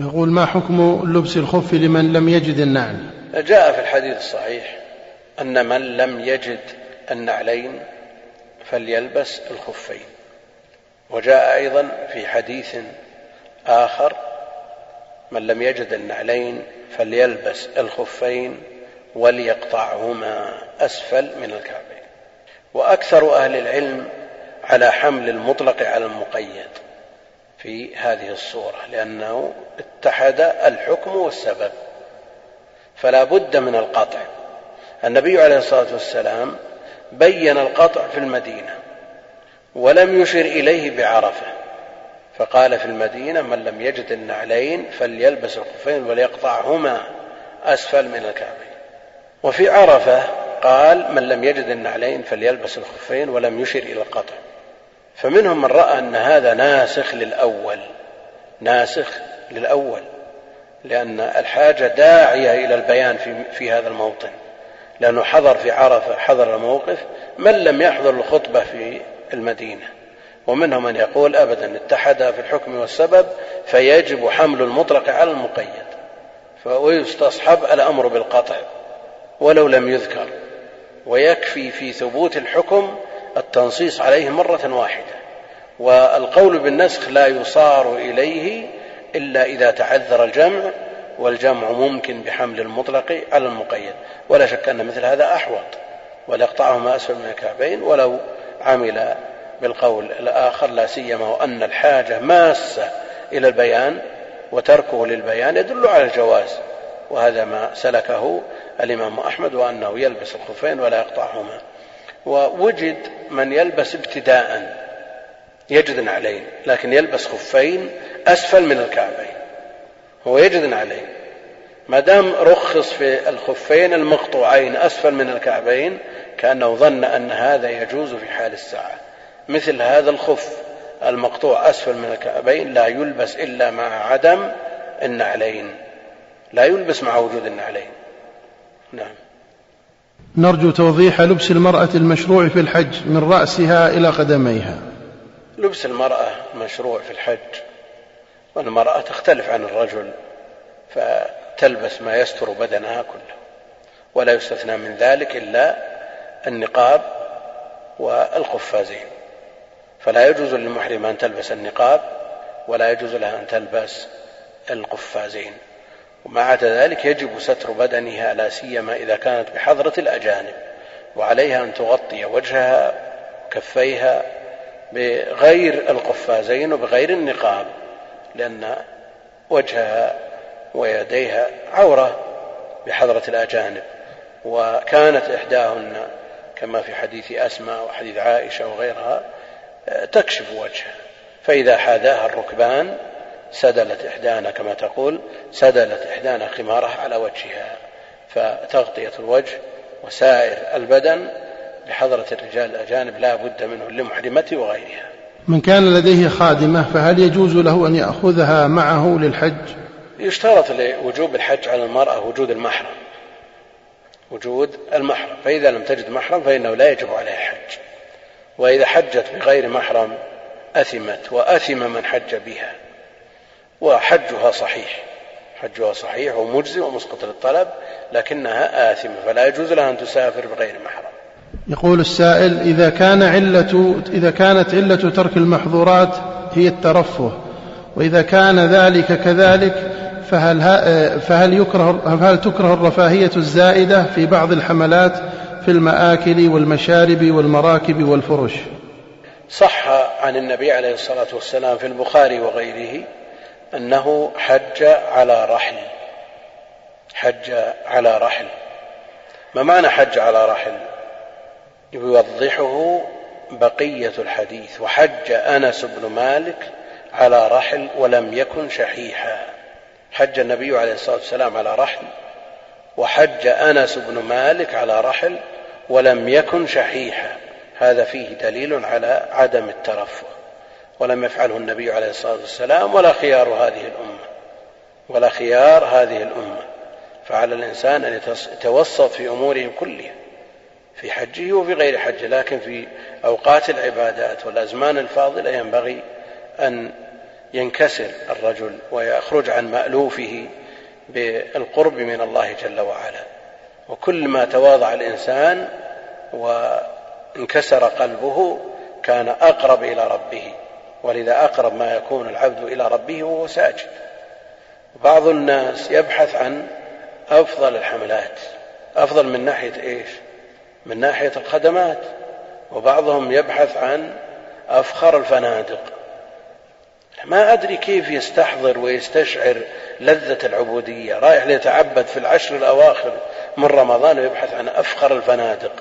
يقول ما حكم لبس الخف لمن لم يجد النعل؟ جاء في الحديث الصحيح أن من لم يجد النعلين فليلبس الخفين. وجاء أيضا في حديث آخر من لم يجد النعلين فليلبس الخفين وليقطعهما أسفل من الكعبين. وأكثر أهل العلم على حمل المطلق على المقيد في هذه الصورة لأنه اتحد الحكم والسبب. فلا بد من القطع. النبي عليه الصلاة والسلام بين القطع في المدينة ولم يشر إليه بعرفة. فقال في المدينة من لم يجد النعلين فليلبس الخفين وليقطعهما أسفل من الكعبين. وفي عرفة قال من لم يجد النعلين فليلبس الخفين ولم يشر إلى القطع. فمنهم من رأى أن هذا ناسخ للأول ناسخ للأول لأن الحاجة داعية إلى البيان في, في هذا الموطن. لأنه حضر في عرفة حضر الموقف من لم يحضر الخطبة في المدينة. ومنهم من يقول أبدا اتحد في الحكم والسبب فيجب حمل المطلق على المقيد ويستصحب الأمر بالقطع ولو لم يذكر ويكفي في ثبوت الحكم التنصيص عليه مرة واحدة والقول بالنسخ لا يصار إليه إلا إذا تعذر الجمع والجمع ممكن بحمل المطلق على المقيد ولا شك أن مثل هذا أحوط وليقطعهما أسفل من الكعبين ولو عمل بالقول الآخر لا سيما وأن الحاجة ماسة إلى البيان وتركه للبيان يدل على الجواز وهذا ما سلكه الإمام أحمد وأنه يلبس الخفين ولا يقطعهما. ووجد من يلبس ابتداء يجد نعلين لكن يلبس خفين أسفل من الكعبين هو يجد نعلين. ما دام رخص في الخفين المقطوعين أسفل من الكعبين كأنه ظن أن هذا يجوز في حال الساعة. مثل هذا الخف المقطوع أسفل من الكعبين لا يلبس إلا مع عدم النعلين. لا يلبس مع وجود النعلين. نعم. نرجو توضيح لبس المرأة المشروع في الحج من رأسها إلى قدميها. لبس المرأة مشروع في الحج. والمرأة تختلف عن الرجل فتلبس ما يستر بدنها كله. ولا يستثنى من ذلك إلا النقاب والقفازين فلا يجوز للمحرم أن تلبس النقاب ولا يجوز لها أن تلبس القفازين. وما عدا ذلك يجب ستر بدنها لا سيما إذا كانت بحضرة الأجانب وعليها أن تغطي وجهها كفيها بغير القفازين وبغير النقاب لأن وجهها ويديها عورة بحضرة الأجانب. وكانت إحداهن كما في حديث أسماء وحديث عائشة وغيرها تكشف وجهها فإذا حاذاها الركبان سدلت إحدانا كما تقول سدلت إحدانا خمارها على وجهها. فتغطية الوجه وسائر البدن بحضرة الرجال الأجانب لا بد منه لمحرمته وغيرها. من كان لديه خادمة فهل يجوز له أن يأخذها معه للحج؟ يشترط لوجوب الحج على المرأة وجود المحرم. وجود المحرم. فإذا لم تجد محرم فإنه لا يجب عليها حج. وإذا حجت بغير محرم أثمت وأثم من حج بها وحجها صحيح حجها صحيح ومجزي ومسقط للطلب لكنها آثمة فلا يجوز لها أن تسافر بغير محرم. يقول السائل إذا كان علة إذا كانت علة ترك المحظورات هي الترفه وإذا كان ذلك كذلك فهل فهل يكره هل تكره الرفاهية الزائدة في بعض الحملات في المآكل والمشارب والمراكب والفرش. صح عن النبي عليه الصلاة والسلام في البخاري وغيره أنه حج على رحل. حج على رحل. ما معنى حج على رحل؟ يوضحه بقية الحديث. وحج أنس بن مالك على رحل ولم يكن شحيحا. حج النبي عليه الصلاة والسلام على رحل. وحج أنس بن مالك على رحل ولم يكن شحيحا. هذا فيه دليل على عدم الترفه. ولم يفعله النبي عليه الصلاة والسلام ولا خيار هذه الأمة. ولا خيار هذه الأمة. فعلى الإنسان أن يتوسط في اموره كلها. في حجه وفي غير حجه. لكن في أوقات العبادات والأزمان الفاضلة ينبغي أن ينكسر الرجل ويخرج عن مألوفه بالقرب من الله جل وعلا. وكل ما تواضع الإنسان وانكسر قلبه كان أقرب إلى ربه ولذا أقرب ما يكون العبد إلى ربه وهو ساجد. بعض الناس يبحث عن أفضل الحملات. أفضل من ناحية إيش؟ من ناحية الخدمات. وبعضهم يبحث عن أفخر الفنادق. ما أدري كيف يستحضر ويستشعر لذة العبودية. رايح ليتعبد في العشر الأواخر من رمضان ويبحث عن أفخر الفنادق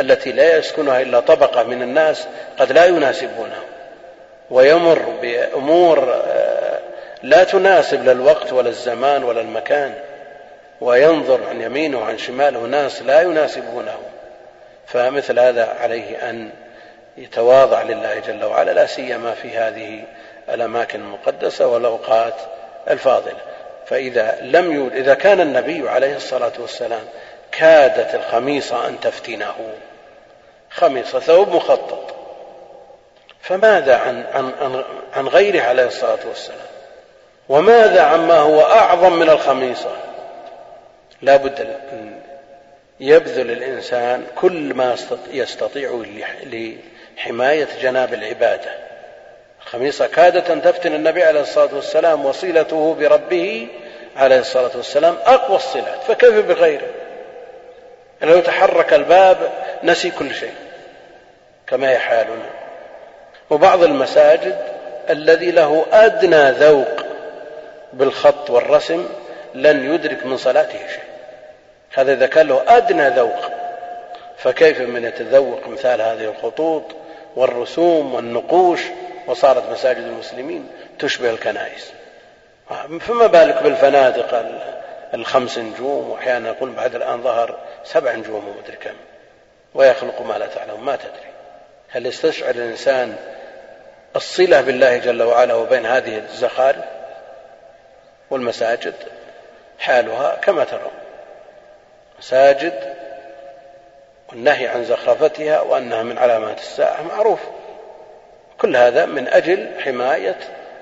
التي لا يسكنها إلا طبقة من الناس قد لا يناسبونه ويمر بأمور آه، لا تناسب لا الوقت ولا الزمان ولا المكان. وينظر عن يمينه وعن شماله ناس لا يناسبونه. فمثل هذا عليه أن يتواضع لله جل وعلا لا سيما في هذه الأماكن المقدسة والأوقات الفاضلة. فإذا لم يود إذا كان النبي عليه الصلاة والسلام كادت الخميصة أن تفتنه. خميصة ثوب مخطط. فماذا عن, عن, عن, عن غيره عليه الصلاة والسلام؟ وماذا عما هو أعظم من الخميصة؟ لا بد أن يبذل الإنسان كل ما يستطيع لحماية جناب العبادة. الخميصة كادت أن تفتن النبي عليه الصلاة والسلام وصلته بربه عليه الصلاة والسلام أقوى الصلات فكيف بغيره؟ لو تحرك الباب نسي كل شيء كما هي حالنا وبعض المساجد الذي له أدنى ذوق بالخط والرسم لن يدرك من صلاته شيء. هذا إذا كان له أدنى ذوق فكيف من يتذوق مثال هذه الخطوط والرسوم والنقوش؟ وصارت مساجد المسلمين تشبه الكنائس. فما بالك بالفنادق الخمس نجوم وأحيانا يقول بعد الآن ظهر سبع نجوم ومدري كم ويخلق ما لا تعلم ما تدري. هل يستشعر الإنسان الصلة بالله جل وعلا وبين هذه الزخارف والمساجد؟ حالها كما ترون. مساجد والنهي عن زخرفتها وأنها من علامات الساعة معروف. كل هذا من أجل حماية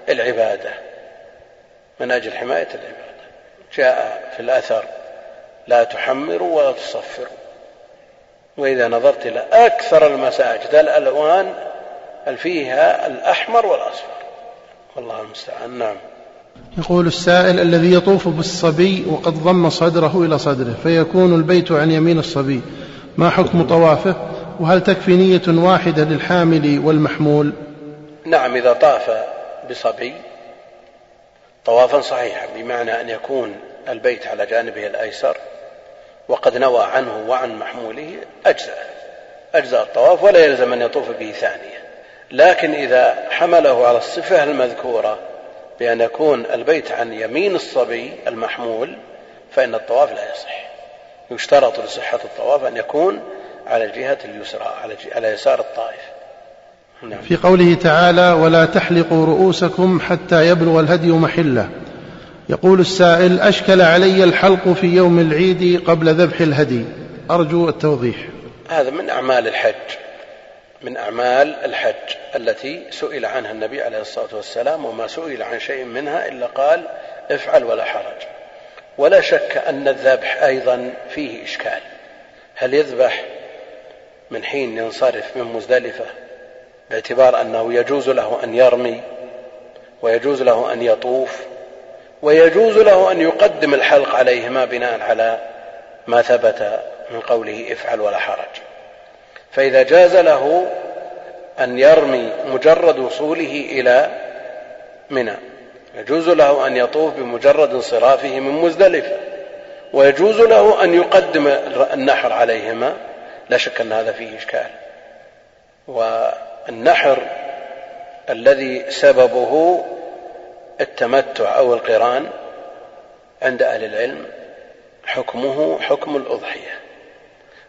العبادة. من أجل حماية العبادة. جاء في الأثر لا تحمروا ولا تصفروا وإذا نظرت إلى أكثر المساجد الألوان فيها الأحمر والأصفر. والله المستعان. نعم. يقول السائل الذي يطوف بالصبي وقد ضم صدره إلى صدره فيكون البيت عن يمين الصبي. ما حكم طوافه؟ وهل تكفي نية واحدة للحامل والمحمول؟ نعم إذا طاف بصبي طوافا صحيحا بمعنى أن يكون البيت على جانبه الأيسر وقد نوى عنه وعن محموله أجزأ أجزاء الطواف ولا يلزم أن يطوف به ثانية لكن إذا حمله على الصفة المذكورة بأن يكون البيت عن يمين الصبي المحمول فإن الطواف لا يصح. يشترط لصحة الطواف أن يكون على الجهة اليسرى على يسار الطائف. نعم. في قوله تعالى ولا تحلقوا رؤوسكم حتى يبلغ الهدي محلة. يقول السائل أشكل علي الحلق في يوم العيد قبل ذبح الهدي. أرجو التوضيح. هذا من أعمال الحج من أعمال الحج التي سئل عنها النبي عليه الصلاة والسلام وما سئل عن شيء منها إلا قال افعل ولا حرج. ولا شك أن الذبح أيضا فيه إشكال. هل يذبح من حين ينصرف من مزدلفة؟ باعتبار أنه يجوز له أن يرمي ويجوز له أن يطوف ويجوز له أن يقدم الحلق عليهما بناء على ما ثبت من قوله افعل ولا حرج. فإذا جاز له أن يرمي مجرد وصوله إلى منى يجوز له أن يطوف بمجرد انصرافه من مزدلفة ويجوز له أن يقدم النحر عليهما لا شك أن هذا فيه إشكال. والنحر الذي سببه التمتع أو القران عند أهل العلم حكمه حكم الأضحية.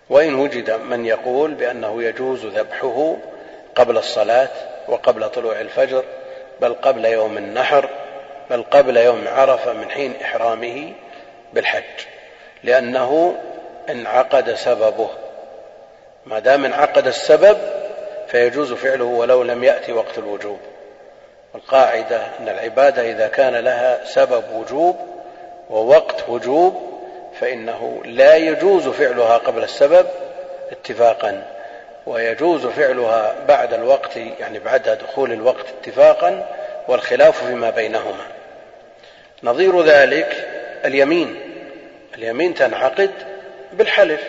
وإن وجد من يقول بأنه يجوز ذبحه قبل الصلاة وقبل طلوع الفجر بل قبل يوم النحر بل قبل يوم عرفة من حين إحرامه بالحج. لأنه انعقد سببه. ما دام انعقد السبب فيجوز فعله ولو لم يأتي وقت الوجوب. القاعدة أن العبادة إذا كان لها سبب وجوب ووقت وجوب فإنه لا يجوز فعلها قبل السبب اتفاقا ويجوز فعلها بعد الوقت يعني بعد دخول الوقت اتفاقا والخلاف فيما بينهما. نظير ذلك اليمين. اليمين تنعقد بالحلف.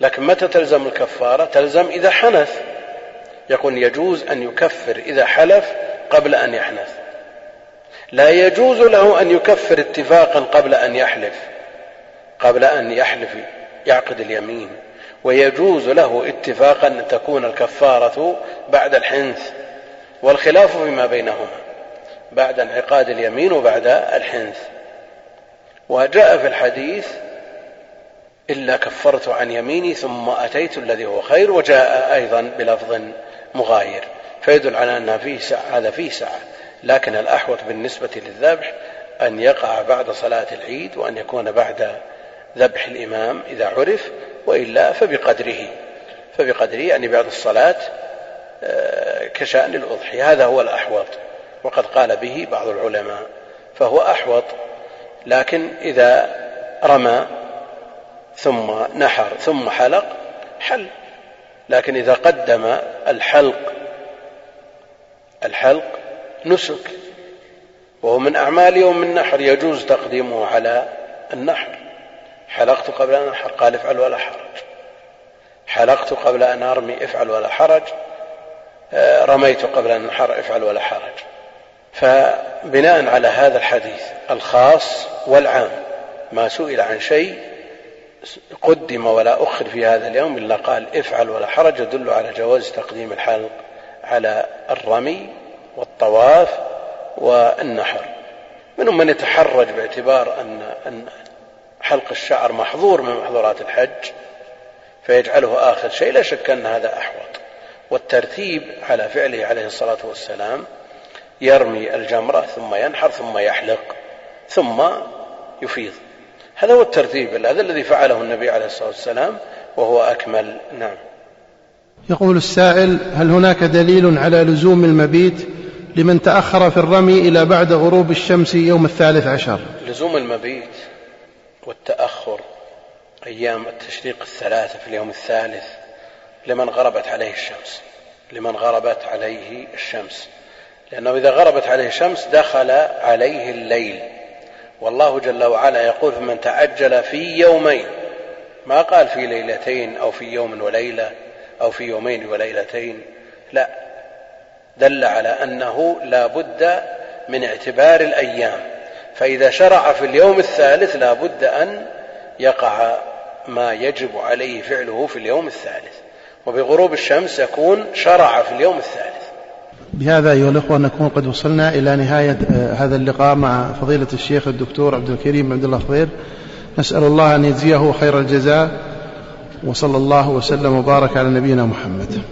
لكن متى تلزم الكفارة؟ تلزم إذا حنث. يقول يجوز أن يكفر إذا حلف قبل أن يحنث. لا يجوز له أن يكفر اتفاقا قبل أن يحلف. قبل أن يحلف يعقد اليمين. ويجوز له اتفاقا أن تكون الكفارة بعد الحنث. والخلاف فيما بينهما. بعد انعقاد اليمين وبعد الحنث. وجاء في الحديث إلا كفرت عن يميني ثم أتيت الذي هو خير وجاء أيضا بلفظ مغاير. فيدل على أنها فيه سعة هذا فيه سعة لكن الأحوط بالنسبة للذبح أن يقع بعد صلاة العيد وأن يكون بعد ذبح الإمام إذا عرف وإلا فبقدره. فبقدره يعني بعد الصلاة آه، كشأن الأضحية. هذا هو الأحوط. وقد قال به بعض العلماء. فهو أحوط. لكن إذا رمى ثم نحر ثم حلق حل. لكن إذا قدم الحلق الحلق نسك. وهو من أعمال يوم النحر يجوز تقديمه على النحر. حلقت قبل أن أنحر قال افعل ولا حرج. حلقت قبل أن أرمي افعل ولا حرج. آه، رميت قبل أن أنحر افعل ولا حرج. فبناء على هذا الحديث الخاص والعام ما سئل عن شيء قدم ولا أخر في هذا اليوم إلا قال افعل ولا حرج يدل على جواز تقديم الحلق على الرمي والطواف والنحر. منهم من يتحرج باعتبار أن أن حلق الشعر محظور من محظورات الحج فيجعله آخر شيء. لا شك أن هذا أحوط. والترتيب على فعله عليه الصلاة والسلام يرمي الجمرة ثم ينحر ثم يحلق ثم يفيض. هذا هو الترتيب هذا الذي فعله النبي عليه الصلاة والسلام وهو أكمل. نعم. يقول السائل هل هناك دليل على لزوم المبيت لمن تأخر في الرمي إلى بعد غروب الشمس يوم الثالث عشر؟ لزوم المبيت والتأخر أيام التشريق الثلاثة في اليوم الثالث لمن غربت عليه الشمس لمن غربت عليه الشمس. لأنه إذا غربت عليه الشمس دخل عليه الليل. والله جل وعلا يقول فمن تعجل في يومين ما قال في ليلتين أو في يوم وليلة أو في يومين وليلتين. لا دل على أنه لا بد من اعتبار الأيام. فإذا شرع في اليوم الثالث لا بد أن يقع ما يجب عليه فعله في اليوم الثالث. وبغروب الشمس يكون شرع في اليوم الثالث. بهذا أيها الأخوة نكون قد وصلنا إلى نهاية آه، هذا اللقاء مع فضيلة الشيخ الدكتور عبد الكريم عبد الله فضيل نسأل الله أن يجزيه خير الجزاء وصلى الله وسلم وبارك على نبينا محمد.